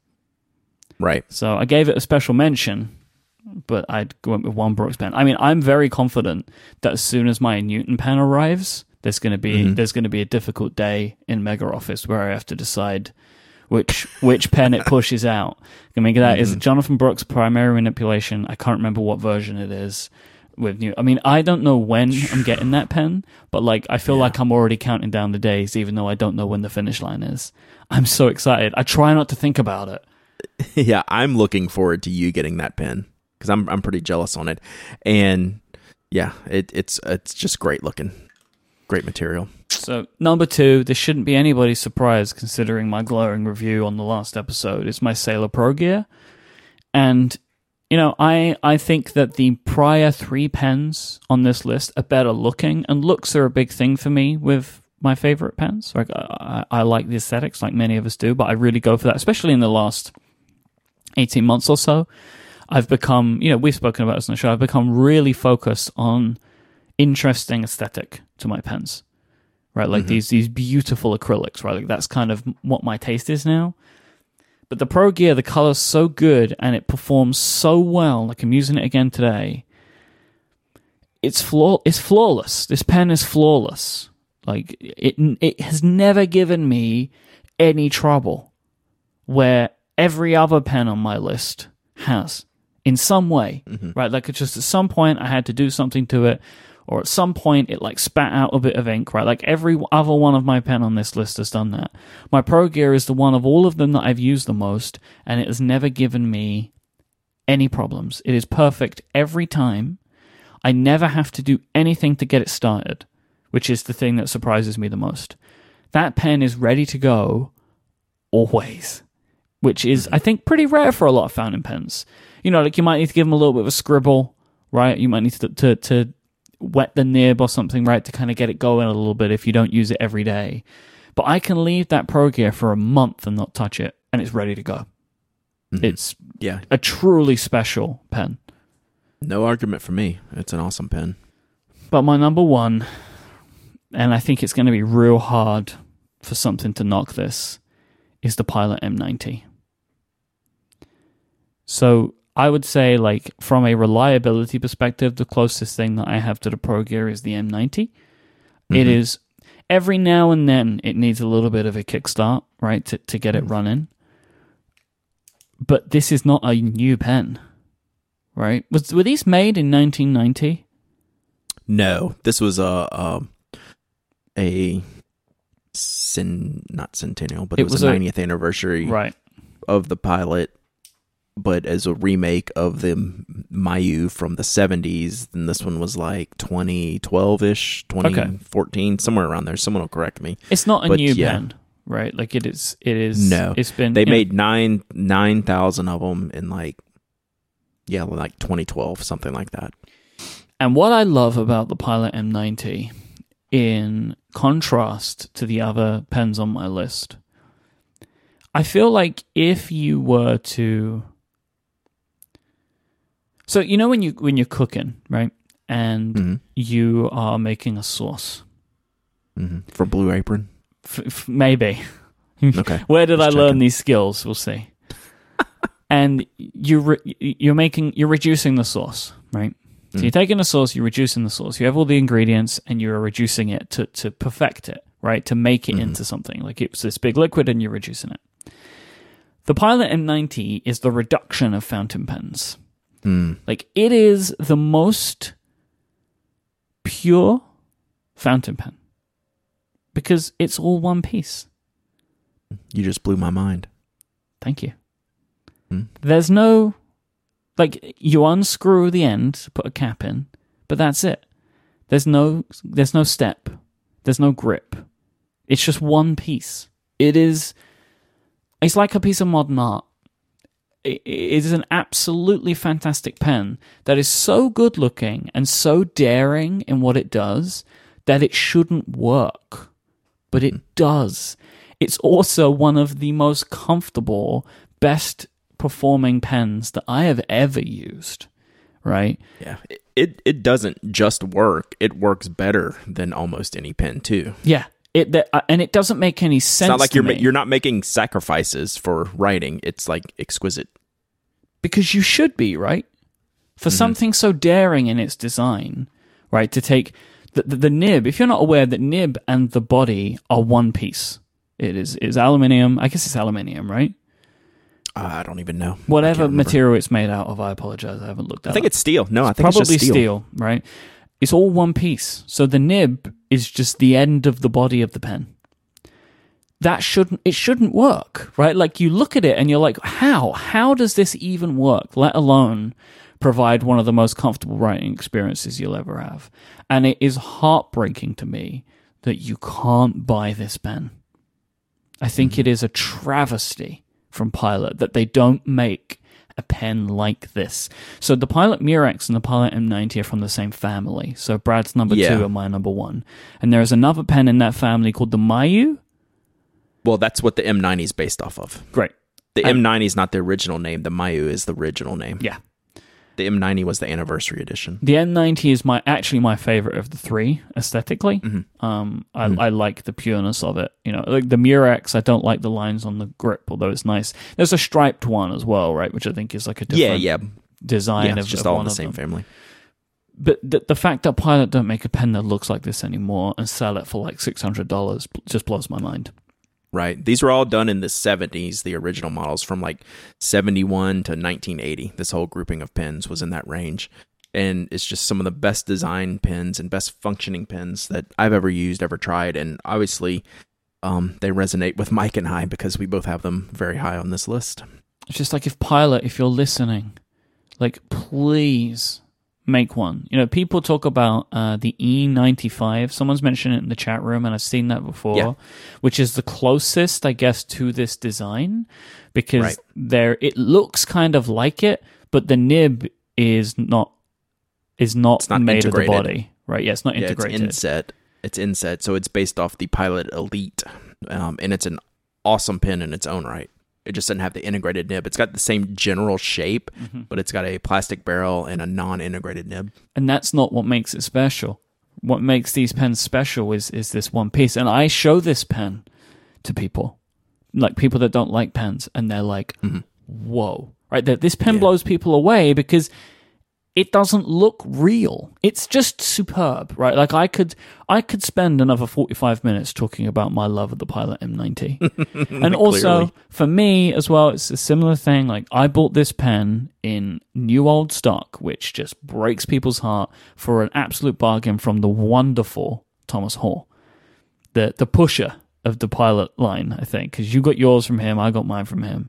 right? So I gave it a special mention, but I went with one Brooks pen. I mean, I'm very confident that as soon as my Newton pen arrives, there's going to be mm-hmm. there's going to be a difficult day in Mega Office where I have to decide which which pen it *laughs* pushes out. I mean, that mm-hmm. is Jonathan Brooks' primary manipulation. I can't remember what version it is with new. I mean, I don't know when I'm getting that pen, but like I feel yeah. like I'm already counting down the days, even though I don't know when the finish line is. I'm so excited. I try not to think about it. *laughs* Yeah, I'm looking forward to you getting that pen because I'm I'm pretty jealous on it, and yeah, it, it's it's just great looking, great material. So, number two, this shouldn't be anybody's surprise considering my glowing review on the last episode, It's my Sailor Pro gear. And, you know, I, I think that the prior three pens on this list are better looking, and looks are a big thing for me with my favorite pens. Like, I, I like the aesthetics, like many of us do, but I really go for that, especially in the last 18 months or so. I've become, you know, we've spoken about this on the show, I've become really focused on interesting aesthetic to my pens right? Like mm-hmm. these these beautiful acrylics, right? Like that's kind of what my taste is now. But the Pro Gear, the color's so good and it performs so well. Like I'm using it again today. It's flaw it's flawless. This pen is flawless. Like it it has never given me any trouble where every other pen on my list has in some way, mm-hmm. right? Like it's just at some point I had to do something to it or at some point it like spat out a bit of ink, right? Like every other one of my pen on this list has done that. My Pro Gear is the one of all of them that I've used the most, and it has never given me any problems. It is perfect every time. I never have to do anything to get it started, which is the thing that surprises me the most. That pen is ready to go always, which is, mm-hmm. I think, pretty rare for a lot of fountain pens. You know, like you might need to give them a little bit of a scribble, right? You might need to, to, to wet the nib or something, right, to kind of get it going a little bit if you don't use it every day. But I can leave that Pro Gear for a month and not touch it, and it's ready to go. Mm-hmm. It's yeah, a truly special pen. No argument for me. It's an awesome pen. But my number one, and I think it's going to be real hard for something to knock this, is the Pilot M90. So I would say, like, from a reliability perspective, the closest thing that I have to the Pro Gear is the M90. Mm-hmm. It is every now and then it needs a little bit of a kickstart, right, to, to get it mm-hmm. running. But this is not a new pen, right? Was were these made in 1990? No, this was a a, a not centennial, but it, it was, was, a 90th anniversary right. of the pilot but as a remake of the Myu from the 70s. And this one was like 2012 ish, 2014, okay. somewhere around there. Someone will correct me. It's not a but new yeah. pen, right? Like it is. It is. No. it's been. They you know, made nine nine thousand of them in like yeah, like 2012, something like that. And what I love about the Pilot M90, in contrast to the other pens on my list, I feel like if you were to, so you know when you when you're cooking, right, and hmm you are making a sauce, hmm For Blue Apron. F- f- maybe. *laughs* Okay. Where did Just I learn these skills? We'll see. *laughs* and you re- you're making you're reducing the sauce, right? So Mm. you're taking the sauce, you're reducing the sauce. You have all the ingredients, and you're reducing it to to perfect it, right? To make it Mhm. into something like it's this big liquid, and you're reducing it. The Pilot M90 is the reduction of fountain pens. Mm. Like it is the most pure fountain pen because it's all one piece. You just blew my mind. Thank you. Hmm. There's no like you unscrew the end to put a cap in, but that's it. There's no there's no step. There's no grip. It's just one piece. It is it's like a piece of modern art. It is an absolutely fantastic pen that is so good looking and so daring in what it does that it shouldn't work. But it hmm. does. It's also one of the most comfortable, best performing pens that I have ever used. Right? Yeah. It it doesn't just work. It works better than almost any pen too. Yeah. It that, uh, and it doesn't make any sense. It's not like you're me. you're not making sacrifices for writing. It's like exquisite. because you should be right Mm-hmm. for something so daring in its design right to take the, the, the nib if you're not aware that nib and the body are one piece it is is aluminium i guess it's aluminium right Uh, I don't even know. Whatever material it's made out of i apologize i haven't looked at I think it's steel. No, I think probably it's steel. steel right it's all one piece. So the nib is just the end of the body of the pen. That shouldn't it shouldn't work right? Like you look at it and you're like how? How does this even work let alone provide one of the most comfortable writing experiences you'll ever have? And it is heartbreaking to me that you can't buy this pen. I think hmm. it is a travesty from pilot that they don't make a pen like this. So the Pilot Murex and the Pilot M90 are from the same family. So Brad's number Yeah. two and my number one. And there is another pen in that family called the Myu. Well, that's what the M90 is based off of. Great. The And- M90 is not the original name. The Myu is the original name. Yeah. The M90 was the anniversary edition. The M90 is my actually my favorite of the three aesthetically. Mm-hmm. Um, I, I like the pureness of it. You know, like the Murex, I don't like the lines on the grip, although it's nice. There's a striped one as well, right? Which I think is like a Yeah, different yeah, design yeah. of, It's just of all in the same family. But the, the fact that Pilot don't make a pen that looks like this anymore and sell it for like six hundred dollars just blows my mind. Right. These were all done in the 70s, the original models from like 71 to 1980. This whole grouping of pens was in that range. And it's just some of the best design pens and best functioning pens that I've ever used, ever tried. And obviously, um, they resonate with *laughs* Myke and I because we both have them very high on this list. It's just like if Pilot, if you're listening, like please make one. You know, people talk about uh, the E95. Someone's mentioned it in the chat room, and I've seen that before, Yeah. which is the closest, I guess, to this design because Right. there it looks kind of like it, but the nib is not is not, It's not made of the body. Right? Yeah, it's not Yeah, it's inset. It's inset. So it's based off the Pilot Elite. Um, and it's an awesome pen in its own right. It just doesn't have the integrated nib. It's got the same general shape, Mm-hmm. but it's got a plastic barrel and a non integrated nib. and that's not what makes it special. What makes these pens special is is this one piece, and I show this pen to people, like people that don't like pens, and they're like, "Whoa!" Right? That this pen Yeah. blows people away because it doesn't look real. It's just superb, right? Like I could I could spend another 45 minutes talking about my love of the Pilot M90. *laughs* and also for me as well, it's a similar thing. Like I bought this pen in new old stock, which just breaks people's heart for an absolute bargain from the wonderful Thomas Hall, the the pusher of the Pilot line, I think, because you got yours from him, I got mine from him.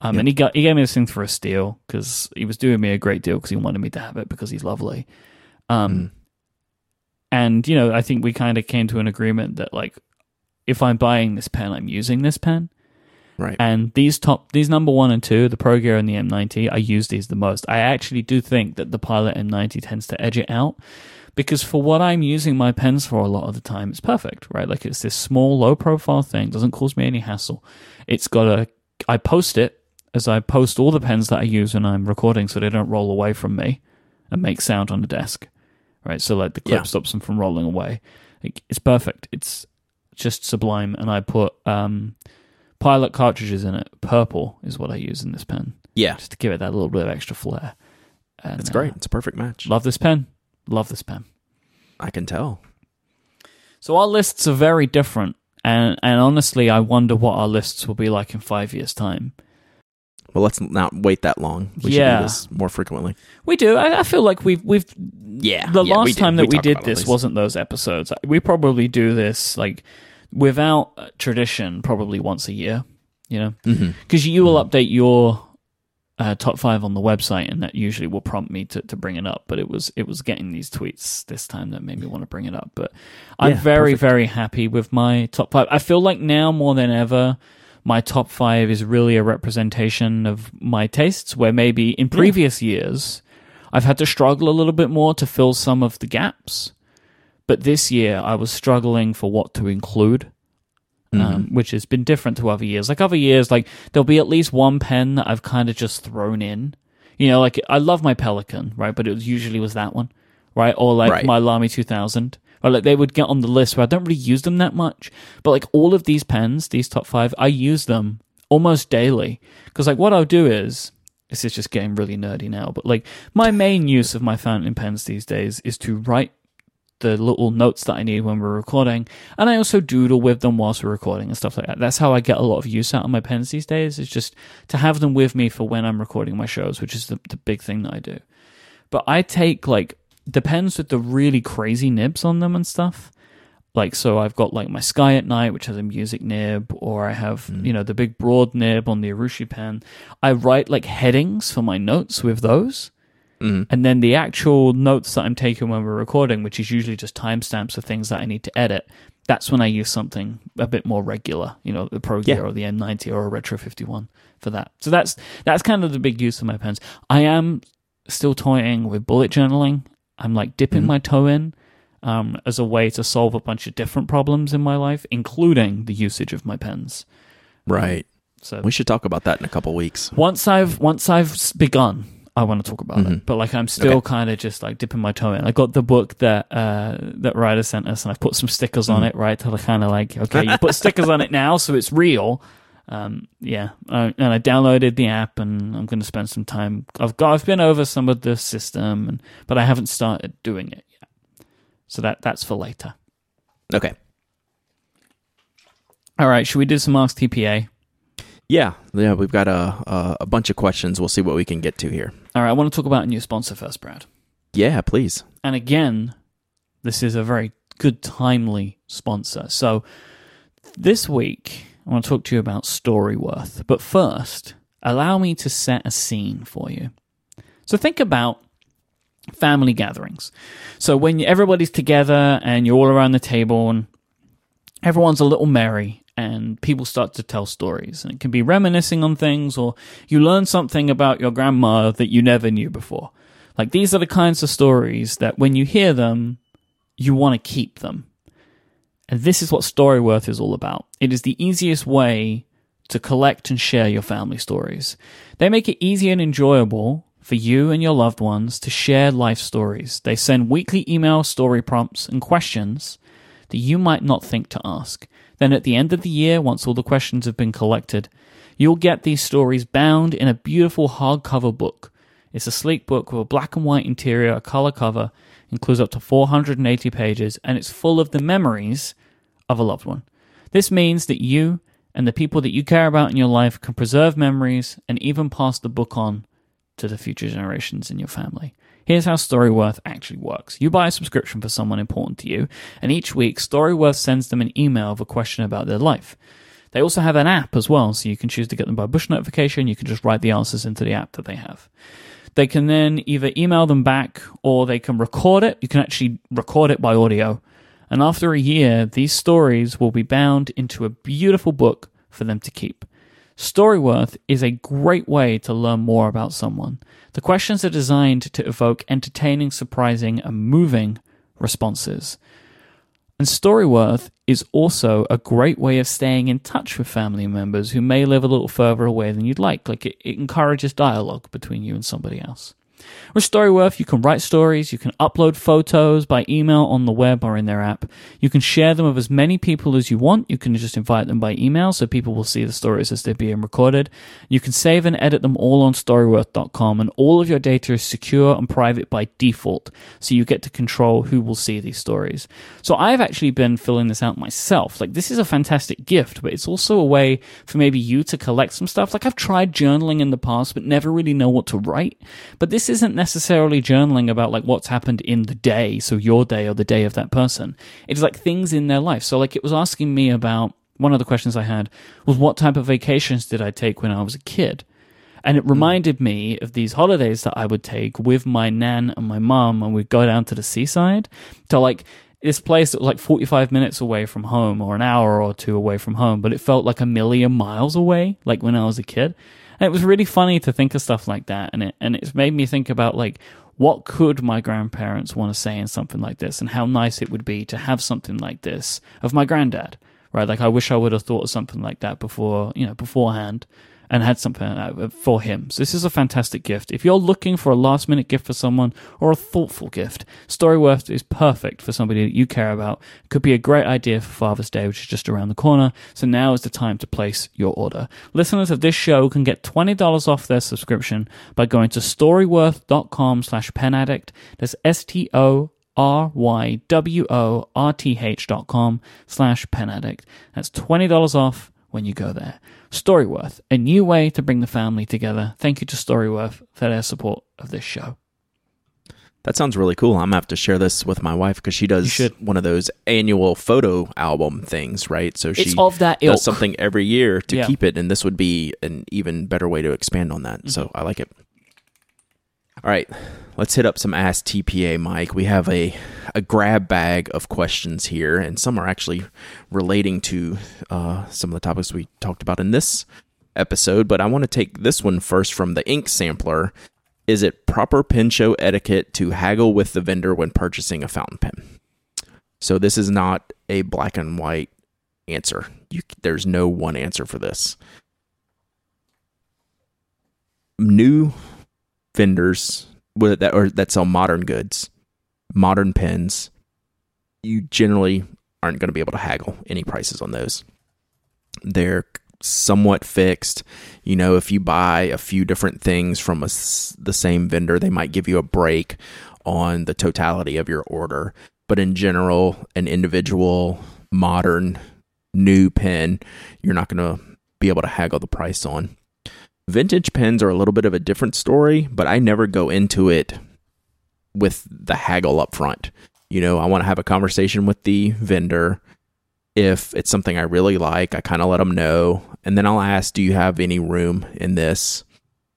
Um, and he got he gave me this thing for a steal because he was doing me a great deal because he wanted me to have it because he's lovely. Um, and you know, I think we kind of came to an agreement that like if I'm buying this pen, I'm using this pen. Right. And these top, these number one and two, the Pro Gear and the M90, I use these the most. I actually do think that the Pilot M90 tends to edge it out because for what I'm using my pens for a lot of the time, it's perfect, right? Like it's this small, low profile thing, doesn't cause me any hassle. It's got a, I post it as I post all the pens that I use when I'm recording so they don't roll away from me and make sound on the desk, right? So like the clip Yeah. stops them from rolling away. Like, it's perfect. It's just sublime. And I put, um, pilot cartridges in it. Purple is what I use in this pen, Yeah. just to give it that little bit of extra flair. And, It's uh, great. It's a perfect match. love this pen. Love this pen. I can tell. So our lists are very different, and and honestly, I wonder what our lists will be like in five years' time. Well, let's not wait that long. We should Yeah. do this more frequently. We do. I, I feel like we've we've Yeah. the yeah, last time that we, talked did this wasn't those episodes. We probably do this like without uh, tradition, probably once a year. You know, Mhm. because you will update your uh, top five on the website, and that usually will prompt me to, to bring it up. But it was it was getting these tweets this time that made me want to bring it up. But I'm Yeah, very perfect. very happy with my top five. I feel like now more than ever. My top five is really a representation of my tastes, where maybe in previous years I've had to struggle a little bit more to fill some of the gaps. But this year I was struggling for what to include um, which has been different to other years. Like other years, like there'll be at least one pen that I've kind of just thrown in. You know, like I love my Pelikan, right? But it was usually was that one, right? Or like Right. my Lamy 2000. Or like they would get on the list where I don't really use them that much. But like all of these pens, these top five, I use them almost daily. Because like what I'll do is, this is just getting really nerdy now, but like my main use of my fountain pens these days is to write the little notes that I need when we're recording, and I also doodle with them whilst we're recording and stuff like that. That's how I get a lot of use out of my pens these days. Is just to have them with me for when I'm recording my shows, which is the, the big thing that I do. But I take like the pens with the really crazy nibs on them and stuff. Like so, I've got like my Sky at Night, which has a music nib, or I have mm. you know the big broad nib on the Urushi pen. I write like headings for my notes with those. Mm. And then the actual notes that I'm taking when we're recording, which is usually just timestamps of things that I need to edit, that's when I use something a bit more regular, you know, the Pro Gear Yeah. or the M90 or a Retro 51 for that. So that's that's kind of the big use of my pens. I am still toying with bullet journaling. I'm like dipping my toe in um, as a way to solve a bunch of different problems in my life, including the usage of my pens. Right. So We should talk about that in a couple weeks. once I've once I've begun, I want to talk about it. But like I'm still Okay. kind of just like dipping my toe in. I got the book that uh that Ryder sent us, and I've put some stickers on it, right? To kind of like, okay, you put stickers on it now, so it's real. Um, yeah, and I downloaded the app, and I'm going to spend some time. I've got I've been over some of the system, and but I haven't started doing it yet. So that that's for later. Okay. All right, should we do some Ask TPA? Yeah. Yeah. We've got a a bunch of questions. We'll see what we can get to here. All right, I want to talk about a new sponsor first, Brad. Yeah. Please. And again, this is a very good, timely sponsor. So this week, I want to talk to you about Storyworth. But first, allow me to set a scene for you. So think about family gatherings. So when everybody's together and you're all around the table and everyone's a little merry and people start to tell stories and it can be reminiscing on things or you learn something about your grandma that you never knew before like these are the kinds of stories that when you hear them you want to keep them and this is what storyworth is all about it is the easiest way to collect and share your family stories they make it easy and enjoyable for you and your loved ones to share life stories they send weekly email story prompts and questions that you might not think to ask. Then at the end of the year, once all the questions have been collected, you'll get these stories bound in a beautiful hardcover book. It's a sleek book with a black and white interior, a color cover, includes up to 480 pages, and it's full of the memories of a loved one. This means that you and the people that you care about in your life can preserve memories and even pass the book on to the future generations in your family. Here's how Storyworth actually works. You buy a subscription for someone important to you, and each week Storyworth sends them an email with a question about their life. They also have an app as well, so you can choose to get them by push notification. You can just write the answers into the app that they have. They can then either email them back or they can record it. You can actually record it by audio And after a year, these stories will be bound into a beautiful book for them to keep. Storyworth is a great way to learn more about someone. The questions are designed to evoke entertaining, surprising, and moving responses. And Storyworth is also a great way of staying in touch with family members who may live a little further away than you'd like. Like it, it encourages dialogue between you and somebody else. With Storyworth, you can write stories, you can upload photos by email on the web or in their app. You can share them with as many people as you want. You can just invite them by email so people will see the stories as they're being recorded. You can save and edit them all on Storyworth.com, and all of your data is secure and private by default, so you get to control who will see these stories. So I've actually been filling this out myself. Like, this is a fantastic gift, but it's also a way for maybe you to collect some stuff. Like, I've tried journaling in the past, but never really know what to write. But this isn't necessarily journaling about like what's happened in the day, so your day or the day of that person. It's like things in their life. So like it was asking me about one of the questions I had was what type of vacations did I take when I was a kid? And it hmm. reminded me of these holidays that I would take with my nan and my mum, and we'd go down to the seaside to like this place that was like 45 minutes away from home or an hour or two away from home, but it felt like a million miles away, like when I was a kid. And it was really funny to think of stuff like that. And it, and it's made me think about like, what could my grandparents want to say in something like this and how nice it would be to have something like this of my granddad, right? Like, I wish I would have thought of something like that before, you know, beforehand and had something uh, for him. So this is a fantastic gift. If you're looking for a last minute gift for someone or a thoughtful gift, Storyworth is perfect for somebody that you care about. Could be a great idea for Father's Day, which is just around the corner. So now is the time to place your order. Listeners of this show can get $20 off their subscription by going to storyworth.com slash penaddict. That's S-T-O R Y W O R T H dot com slash penaddict. That's $20 off when you go there. Storyworth, a new way to bring the family together. Thank you to Storyworth for their support of this show. That sounds really cool. I'm gonna have to share this with my wife because she does one of those annual photo album things, right? So she it's of that does something every year to yeah. keep it, and this would be an even better way to expand on that. Mm-hmm. So I like it. All right, let's hit up some Ask TPA, Myke. We have a a grab bag of questions here, and some are actually relating to uh, some of the topics we talked about in this episode. But I want to take this one first from the ink sampler. Is it proper pen show etiquette to haggle with the vendor when purchasing a fountain pen? So this is not a black and white answer. You, there's no one answer for this. New vendors that or that sell modern goods, modern pens, you generally aren't going to be able to haggle any prices on those. They're somewhat fixed. You know, if you buy a few different things from a, the same vendor, they might give you a break on the totality of your order. But in general, an individual modern new pen, you're not going to be able to haggle the price on. Vintage pens are a little bit of a different story, but I never go into it with the haggle up front. You know, I want to have a conversation with the vendor. If it's something I really like, I kind of let them know. And then I'll ask, do you have any room in this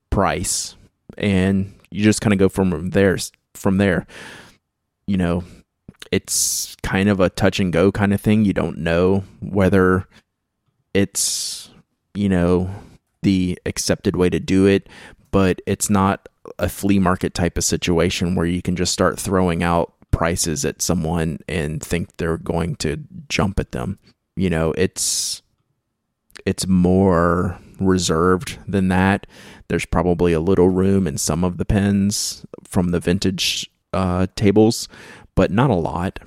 price? And you just kind of go from there. From there, you know, it's kind of a touch and go kind of thing. You don't know whether it's, you know, the accepted way to do it, but it's not a flea market type of situation where you can just start throwing out prices at someone and think they're going to jump at them. You know, it's it's more reserved than that. There's probably a little room in some of the pens from the vintage uh, tables, but not a lot.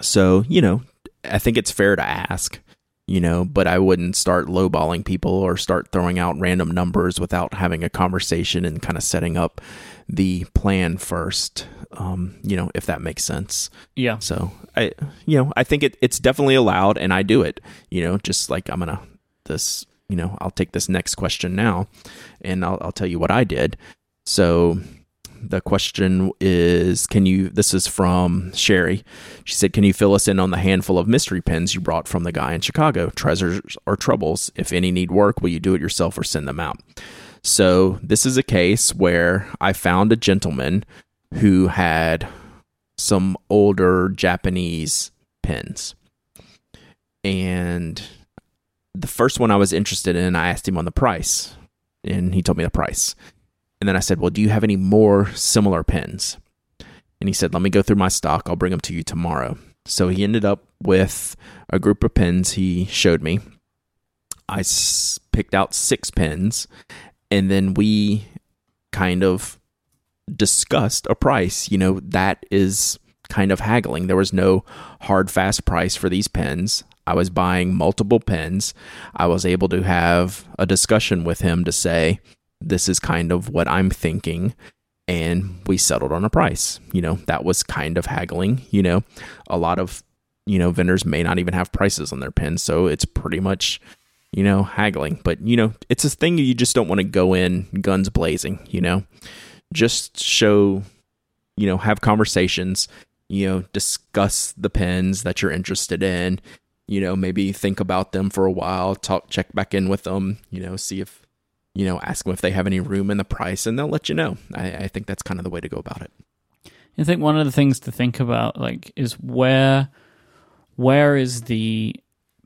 So, you know, I think it's fair to ask you know, but I wouldn't start lowballing people or start throwing out random numbers without having a conversation and kind of setting up the plan first. Um, you know, if that makes sense. Yeah. So I, you know, I think it, it's definitely allowed and I do it, you know, just like I'm going to this, you know, I'll take this next question now and I'll, I'll tell you what I did. So the question is Can you, this is from Sherry. She said, Can you fill us in on the handful of mystery pins you brought from the guy in Chicago? Treasures or troubles? If any need work, will you do it yourself or send them out? So, this is a case where I found a gentleman who had some older Japanese pins. And the first one I was interested in, I asked him on the price, and he told me the price. And then I said, Well, do you have any more similar pens? And he said, Let me go through my stock. I'll bring them to you tomorrow. So he ended up with a group of pens he showed me. I s- picked out six pens, and then we kind of discussed a price. You know, that is kind of haggling. There was no hard, fast price for these pens. I was buying multiple pens. I was able to have a discussion with him to say, this is kind of what I'm thinking. And we settled on a price. You know, that was kind of haggling. You know, a lot of, you know, vendors may not even have prices on their pens. So it's pretty much, you know, haggling. But, you know, it's a thing you just don't want to go in guns blazing, you know, just show, you know, have conversations, you know, discuss the pens that you're interested in you know, maybe think about them for a while, talk, check back in with them, you know, see if, you know, ask them if they have any room in the price, and they'll let you know. I, I think that's kind of the way to go about it. I think one of the things to think about, like, is where, where is the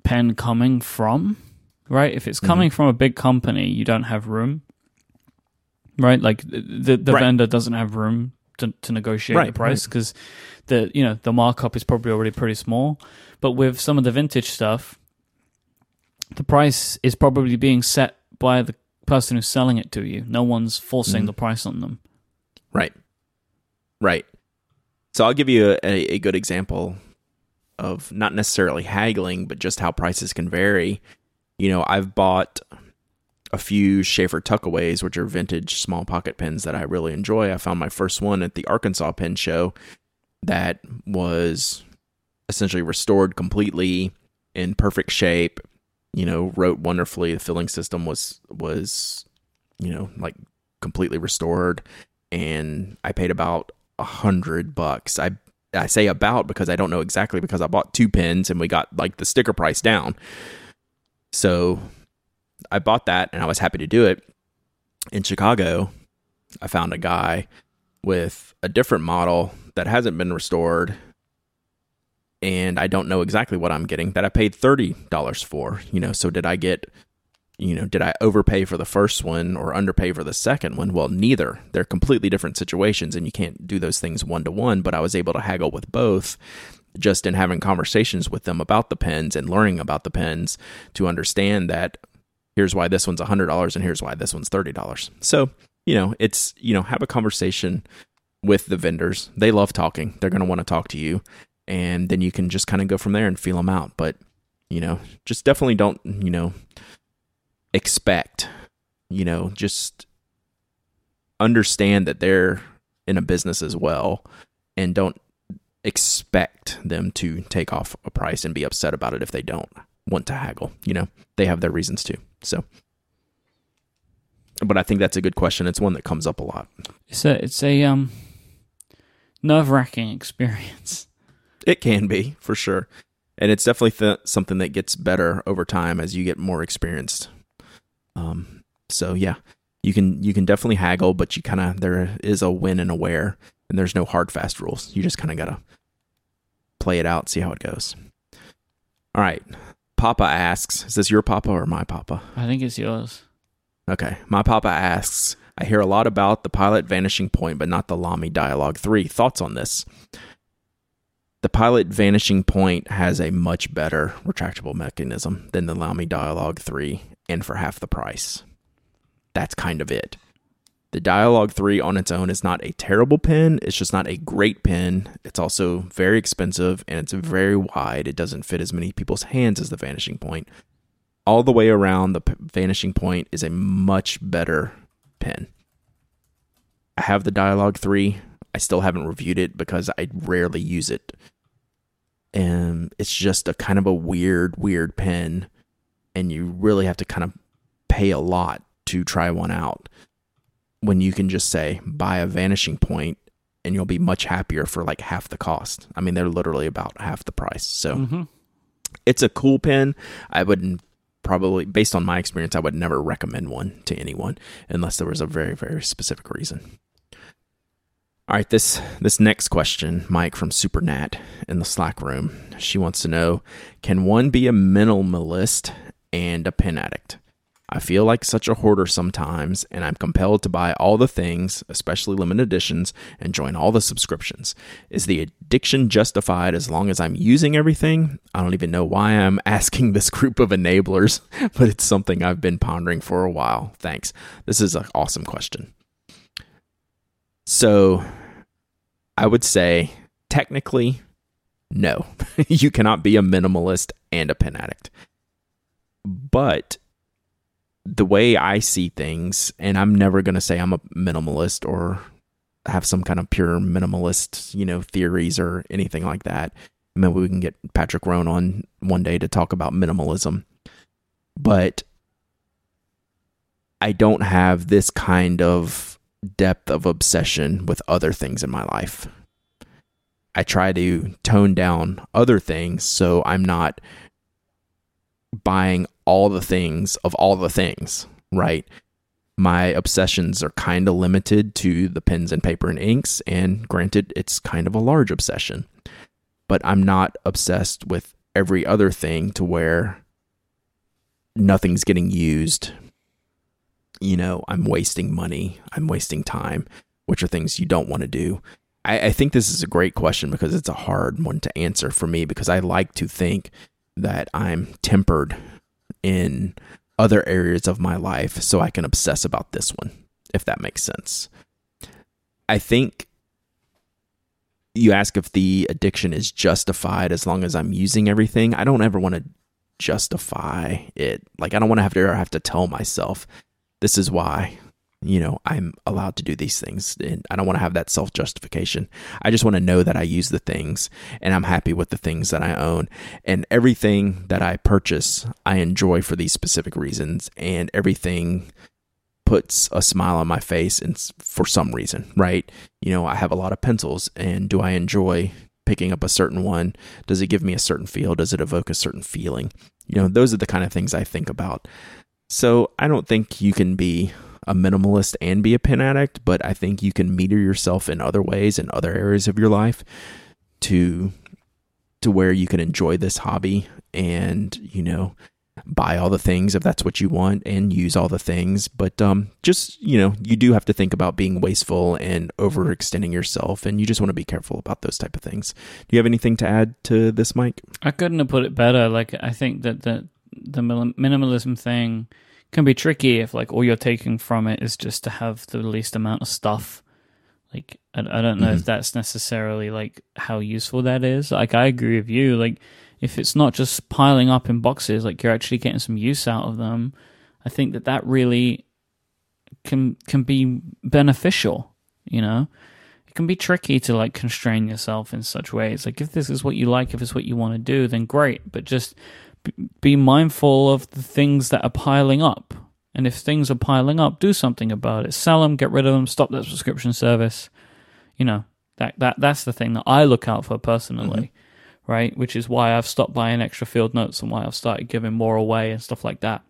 pen coming from? Right? If it's coming mm-hmm. from a big company, you don't have room. Right? Like the the right. vendor doesn't have room to, to negotiate right, the price because right. the you know the markup is probably already pretty small. But with some of the vintage stuff, the price is probably being set by the person who's selling it to you. No one's forcing mm. the price on them. Right. Right. So I'll give you a, a, good example of not necessarily haggling, but just how prices can vary. You know, I've bought a few Sheaffer Tuckaways, which are vintage small pocket pens that I really enjoy. I found my first one at the Arkansas Pen Show that was essentially restored completely in perfect shape. You know, wrote wonderfully. The filling system was was you know like completely restored, and I paid about a hundred bucks. I I say about because I don't know exactly because I bought two pins and we got like the sticker price down. So I bought that and I was happy to do it. In Chicago, I found a guy with a different model that hasn't been restored and I don't know exactly what I'm getting that I paid $30 for, you know, so did I get you know, did I overpay for the first one or underpay for the second one? Well, neither. They're completely different situations and you can't do those things one to one, but I was able to haggle with both just in having conversations with them about the pens and learning about the pens to understand that here's why this one's $100 and here's why this one's $30. So, you know, it's, you know, have a conversation with the vendors. They love talking. They're going to want to talk to you and then you can just kind of go from there and feel them out. But you know, just definitely don't you know expect you know just understand that they're in a business as well, and don't expect them to take off a price and be upset about it if they don't want to haggle. You know, they have their reasons too. So but I think that's a good question. It's one that comes up a lot. It's a it's a um nerve wracking *laughs* experience. It can be for sure, and it's definitely th- something that gets better over time as you get more experienced. Um, so yeah, you can you can definitely haggle, but you kind of there is a win and a wear, and there's no hard fast rules. You just kind of gotta play it out, see how it goes. All right, Papa asks, is this your Papa or my Papa? I think it's yours. Okay, my Papa asks. I hear a lot about the pilot vanishing point, but not the Lamy Dialog 3. Thoughts on this? The Pilot Vanishing Point has a much better retractable mechanism than the Lamy Dialog 3 and for half the price. That's kind of it. The Dialog 3 on its own is not a terrible pen, it's just not a great pen. It's also very expensive and it's very wide. It doesn't fit as many people's hands as the Vanishing Point. All the way around, the Vanishing Point is a much better pen. I have the Dialog 3. I still haven't reviewed it because I rarely use it and it's just a kind of a weird, weird pen, and you really have to kind of pay a lot to try one out. When you can just say buy a vanishing point and you'll be much happier for like half the cost. I mean, they're literally about half the price. So mm-hmm. it's a cool pen. I wouldn't probably, based on my experience, I would never recommend one to anyone unless there was a very, very specific reason. All right, this this next question, Myke from Supernat in the Slack room. She wants to know, can one be a minimalist and a pen addict? I feel like such a hoarder sometimes, and I'm compelled to buy all the things, especially limited editions, and join all the subscriptions. Is the addiction justified as long as I'm using everything? I don't even know why I'm *laughs* asking this group of enablers, *laughs* but it's something I've been pondering for a while. Thanks. This is an awesome question. So I would say technically, no. *laughs* you cannot be a minimalist and a pen addict. But the way I see things, and I'm never going to say I'm a minimalist or have some kind of pure minimalist, you know, theories or anything like that. Maybe we can get Patrick Rhone on one day to talk about minimalism. But I don't have this kind of depth of obsession with other things in my life. I try to tone down other things so I'm not buying all the things of all the things, right? My obsessions are kind of limited to the pens and paper and inks, and granted, it's kind of a large obsession, but I'm not obsessed with every other thing to where nothing's getting used you know, I'm wasting money, I'm wasting time, which are things you don't want to do. I, I think this is a great question because it's a hard one to answer for me because I like to think that I'm tempered in other areas of my life so I can obsess about this one, if that makes sense. I think you ask if the addiction is justified as long as I'm using everything. I don't ever want to justify it. Like I don't want to have to have to tell myself this is why you know i'm allowed to do these things and i don't want to have that self-justification. I just want to know that i use the things and i'm happy with the things that i own. And everything that i purchase i enjoy for these specific reasons and everything puts a smile on my face and for some reason right? You know i have a lot of pencils and do i enjoy picking up a certain one? Does it give me a certain feel? Does it evoke a certain feeling? You know those are the kind of things i think about so I don't think you can be a minimalist and be a pen addict, but I think you can meter yourself in other ways in other areas of your life to to where you can enjoy this hobby and, you know, buy all the things if that's what you want and use all the things. But um just you know you do have to think about being wasteful and overextending yourself and you just want to be careful about those type of things. Do you have anything to add to this Myke? I couldn't have put it better. Like i think that that the minimalism thing can be tricky if like all you're taking from it is just to have the least amount of stuff. Like I, I don't know mm-hmm. if that's necessarily like how useful that is. Like I agree with you. Like if it's not just piling up in boxes, like you're actually getting some use out of them. I think that that really can can be beneficial. You know, it can be tricky to like constrain yourself in such ways. Like if this is what you like, if it's what you want to do, then great. But just be mindful of the things that are piling up. And if things are piling up, do something about it. Sell them, get rid of them, stop that subscription service. You know, that, that that's the thing that I look out for personally, mm-hmm. right? Which is why I've stopped buying extra field notes and why I've started giving more away and stuff like that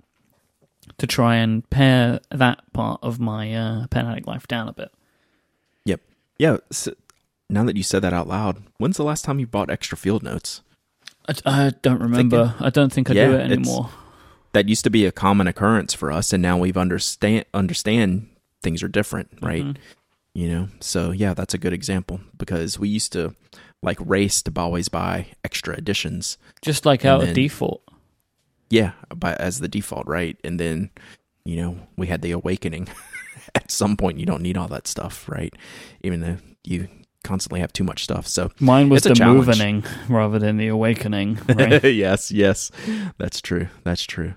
to try and pare that part of my uh, pen addict life down a bit. Yep. Yeah. So now that you said that out loud, when's the last time you bought extra field notes? I, I don't remember. Thinking, I don't think I yeah, do it anymore. That used to be a common occurrence for us, and now we've understand understand things are different, right? Mm-hmm. You know, so yeah, that's a good example because we used to like race to always buy extra editions, just like out of default. Yeah, by as the default, right? And then you know we had the awakening. *laughs* At some point, you don't need all that stuff, right? Even though you constantly have too much stuff. So mine was the moving rather than the awakening. *laughs* Right? yes, yes, that's true. That's true.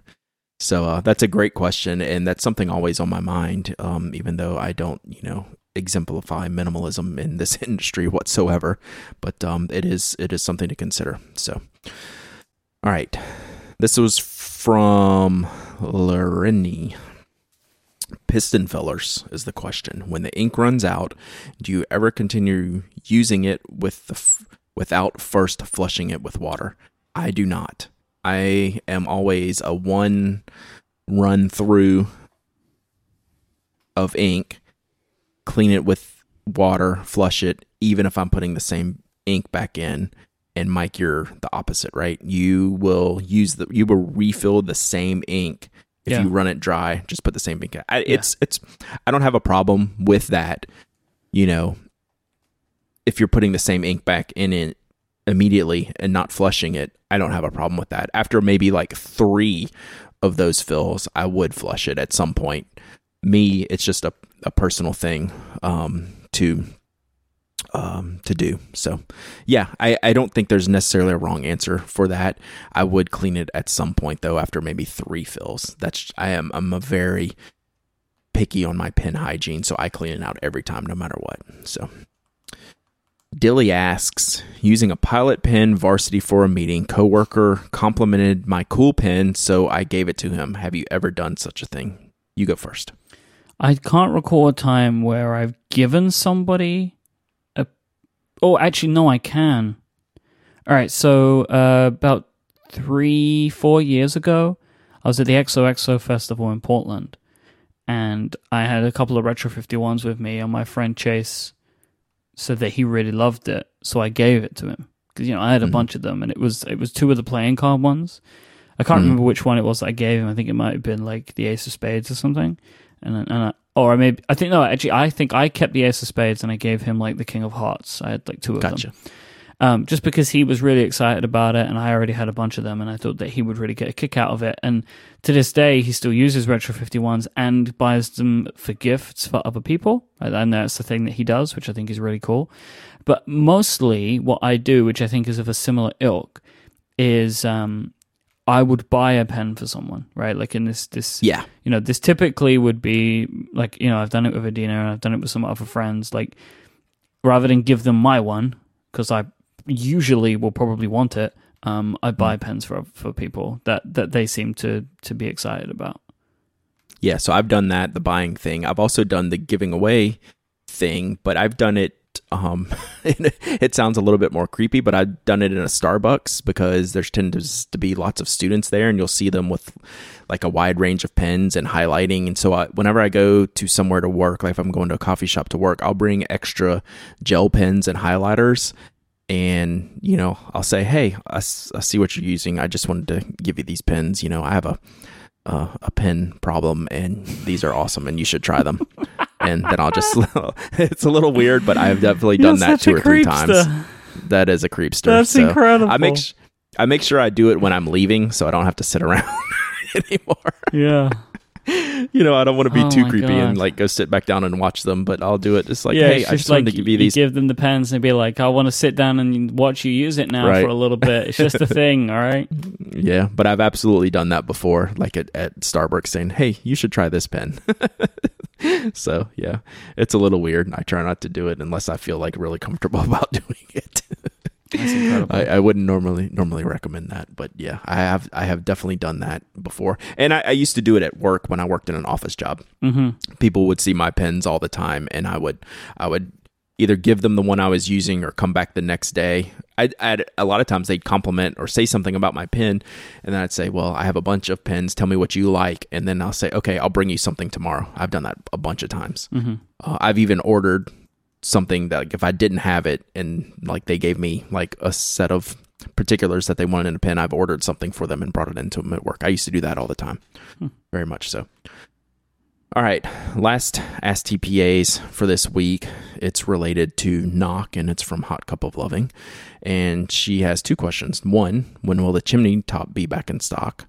So uh, that's a great question, and that's something always on my mind. Um, even though I don't, you know, exemplify minimalism in this *laughs* industry whatsoever, but um, it is it is something to consider. So, all right, this was from Lorini. Piston fillers is the question. When the ink runs out, do you ever continue using it with the f- without first flushing it with water? I do not. I am always a one run through of ink, clean it with water, flush it, even if I'm putting the same ink back in. And Myke, you're the opposite, right? You will use the you will refill the same ink if Yeah. you run it dry. Just put the same ink. in. I, It's it's I don't have a problem with that. You know, if you're putting the same ink back in it immediately and not flushing it, I don't have a problem with that. After maybe like three of those fills, I would flush it at some point. Me, it's just a, a personal thing um, to um, to do. So, yeah, I, I don't think there's necessarily a wrong answer for that. I would clean it at some point though, after maybe three fills. That's I am I'm a very picky on my pen hygiene, so I clean it out every time, no matter what. So. Dilly asks, using a pilot pen varsity for a meeting, coworker complimented my cool pen, so I gave it to him. Have you ever done such a thing? You go first. I can't recall a time where I've given somebody. Oh, actually, no, I can. All right, so uh, about three, four years ago, I was at the XOXO festival in Portland, and I had a couple of Retro 51s with me, and my friend Chase said that he really loved it, so I gave it to him because you know I had a Mhm. bunch of them, and it was it was two of the playing card ones. I can't Mhm. remember which one it was that I gave him. I think it might have been like the Ace of Spades or something, and then- and I, or I maybe I think no, actually I think I kept the Ace of Spades and I gave him like the King of Hearts. I had like two of them um, just because he was really excited about it, and I already had a bunch of them, and I thought that he would really get a kick out of it. And to this day, he still uses Retro 51s and buys them for gifts for other people. And- And that's the thing that he does, which I think is really cool. But mostly, what I do, which I think is of a similar ilk, is um, I would buy a pen for someone, right? Like in this this Yeah. you know, this typically would be like, you know, I've done it with Adina and I've done it with some other friends. Like, rather than give them my one, because I usually will probably want it, um, I buy pens for for people that, that they seem to to be excited about. Yeah, so I've done that, the buying thing. I've also done the giving away thing, but I've done it um *laughs* it sounds a little bit more creepy, but I've done it in a Starbucks because there's tends to be lots of students there and you'll see them with like a wide range of pens and highlighting. And so I, whenever I go to somewhere to work, like if I'm going to a coffee shop to work, I'll bring extra gel pens and highlighters and you know i'll say hey I see what you're using. I just wanted to give you these pens. You know i have a uh, a pen problem and these are awesome and you should try them *laughs* and then i'll just *laughs* it's a little weird but i've definitely done that two or three times that is a creepster That's So incredible. i make sh- i make sure i do it when i'm leaving so i don't have to sit around *laughs* anymore Yeah. *laughs* you know i don't want to be Oh too creepy God. and like go sit back down and watch them but i'll do it just like yeah, hey i just like wanted to give you these give them the pens and be like, I want to sit down and watch you use it now Right. for a little bit. It's just a *laughs* thing, all right? Yeah, but I've absolutely done that before, like at, at Starbucks saying, hey, you should try this pen. *laughs* so, yeah, it's a little weird. I try not to do it unless I feel like really comfortable about doing it. I, I wouldn't normally normally recommend that, but yeah, I have I have definitely done that before, and I, I used to do it at work when I worked in an office job. mm-hmm. People would see my pens all the time, and I would I would either give them the one I was using or come back the next day. I'd, I'd a lot of times they'd compliment or say something about my pen, and then I'd say, "Well, I have a bunch of pens. Tell me what you like," and then I'll say, "Okay, I'll bring you something tomorrow." I've done that a bunch of times. Mm-hmm. Uh, I've even ordered something that like, if I didn't have it and like they gave me like a set of particulars that they wanted in a pen, I've ordered something for them and brought it into them at work. I used to do that all the time. Hmm. Very much so. All right, last Ask TPAs for this week. It's related to Nock and it's from Hot Cup of Loving. And she has two questions. One, when will the chimney top be back in stock?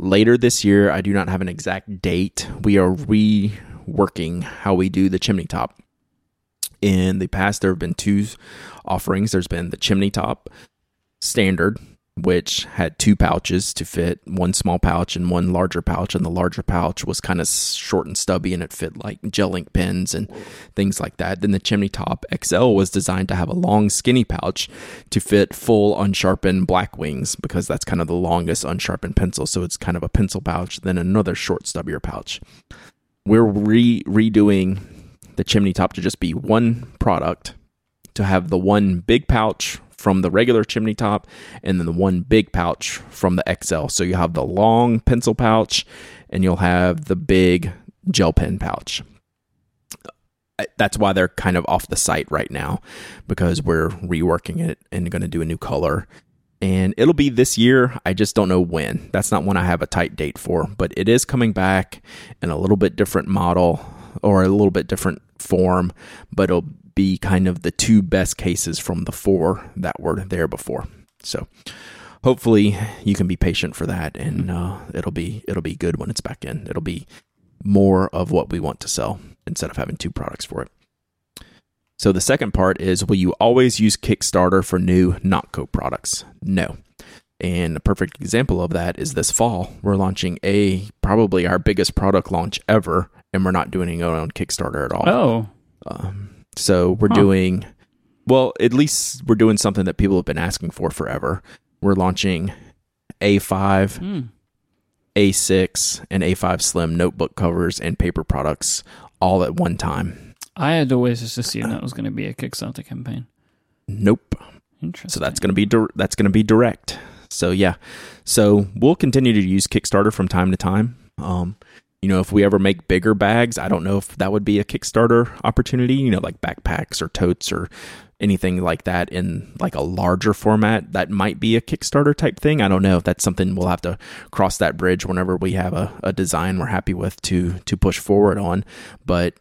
Later this year, I do not have an exact date. We are reworking how we do the chimney top. In the past, there have been two offerings. There's been the chimney top standard, which had two pouches to fit one small pouch and one larger pouch. And the larger pouch was kind of short and stubby and it fit like gel ink pens and things like that. Then the chimney top XL was designed to have a long, skinny pouch to fit full unsharpened Blackwings because that's kind of the longest unsharpened pencil. So it's kind of a pencil pouch, then another short, stubbier pouch. We're re- redoing the chimney top to just be one product to have the one big pouch from the regular chimney top and then the one big pouch from the XL. So you have the long pencil pouch and you'll have the big gel pen pouch. that's why they're kind of off the site right now because we're reworking it and going to do a new color. And it'll be this year. I just don't know when. That's not one I have a tight date for, but it is coming back in a little bit different model or a little bit different form, but it'll be kind of the two best cases from the four that were there before. So hopefully you can be patient for that and uh, it'll be it'll be good when it's back in. It'll be more of what we want to sell instead of having two products for it. So the second part is will you always use Kickstarter for new Nock Co products? No. And a perfect example of that is this fall. We're launching a probably our biggest product launch ever, and we're not doing it on Kickstarter at all. Oh. Um, so we're huh. doing, well, at least we're doing something that people have been asking for forever. We're launching A5, mm. A6, and A5 Slim notebook covers and paper products all at one time. I had always just assumed that was going to be a Kickstarter campaign. Nope. Interesting. So that's going to be di- that's going to be direct. So yeah, so we'll continue to use Kickstarter from time to time. Um, you know, if we ever make bigger bags, I don't know if that would be a Kickstarter opportunity. You know, like backpacks or totes or anything like that in like a larger format. That might be a kickstarter type thing. I don't know if that's something we'll have to cross that bridge whenever we have a, a design we're happy with to to push forward on. But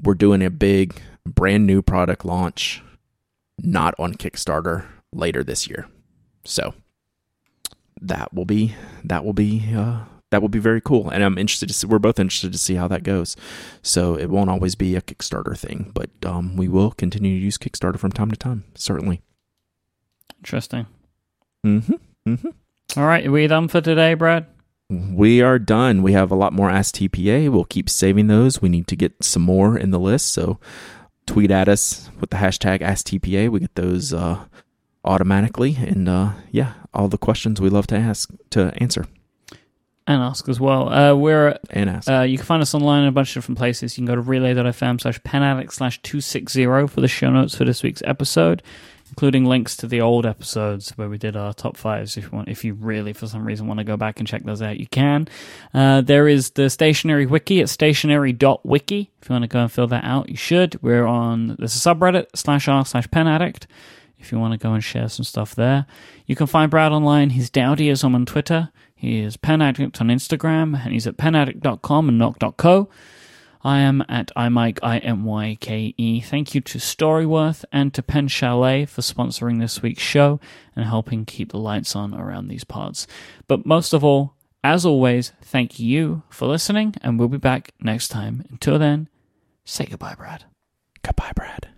we're doing a big brand new product launch not on kickstarter later this year. So that will be that will be uh, that would be very cool. And I'm interested to see, we're both interested to see how that goes. So it won't always be a Kickstarter thing, but um, we will continue to use Kickstarter from time to time, certainly. Interesting. Mm-hmm. Mm-hmm. All right. Are we done for today, Brad? We are done. We have a lot more Ask TPA. We'll keep saving those. We need to get some more in the list. So tweet at us with the hashtag Ask TPA. We get those uh, automatically. And uh, yeah, all the questions we love to ask to answer and ask as well. Uh, we're and ask. Uh, you can find us online in a bunch of different places. You can go to relay.fm slash penaddict slash 260 for the show notes for this week's episode, including links to the old episodes where we did our top fives. If you want, if you really for some reason want to go back and check those out, you can. Uh, there is the stationery wiki at stationery.wiki. If you want to go and fill that out, you should. We're on there's a subreddit slash r slash penaddict if you want to go and share some stuff there. You can find Brad online. His dowdyism on Twitter. He is Pen Addict on Instagram, and he's at penaddict.com and nock.co. I am at imyke, I-M-Y-K-E. Thank you to Storyworth and to Pen Chalet for sponsoring this week's show and helping keep the lights on around these parts. But most of all, as always, thank you for listening, and we'll be back next time. Until then, say goodbye, Brad. Goodbye, Brad.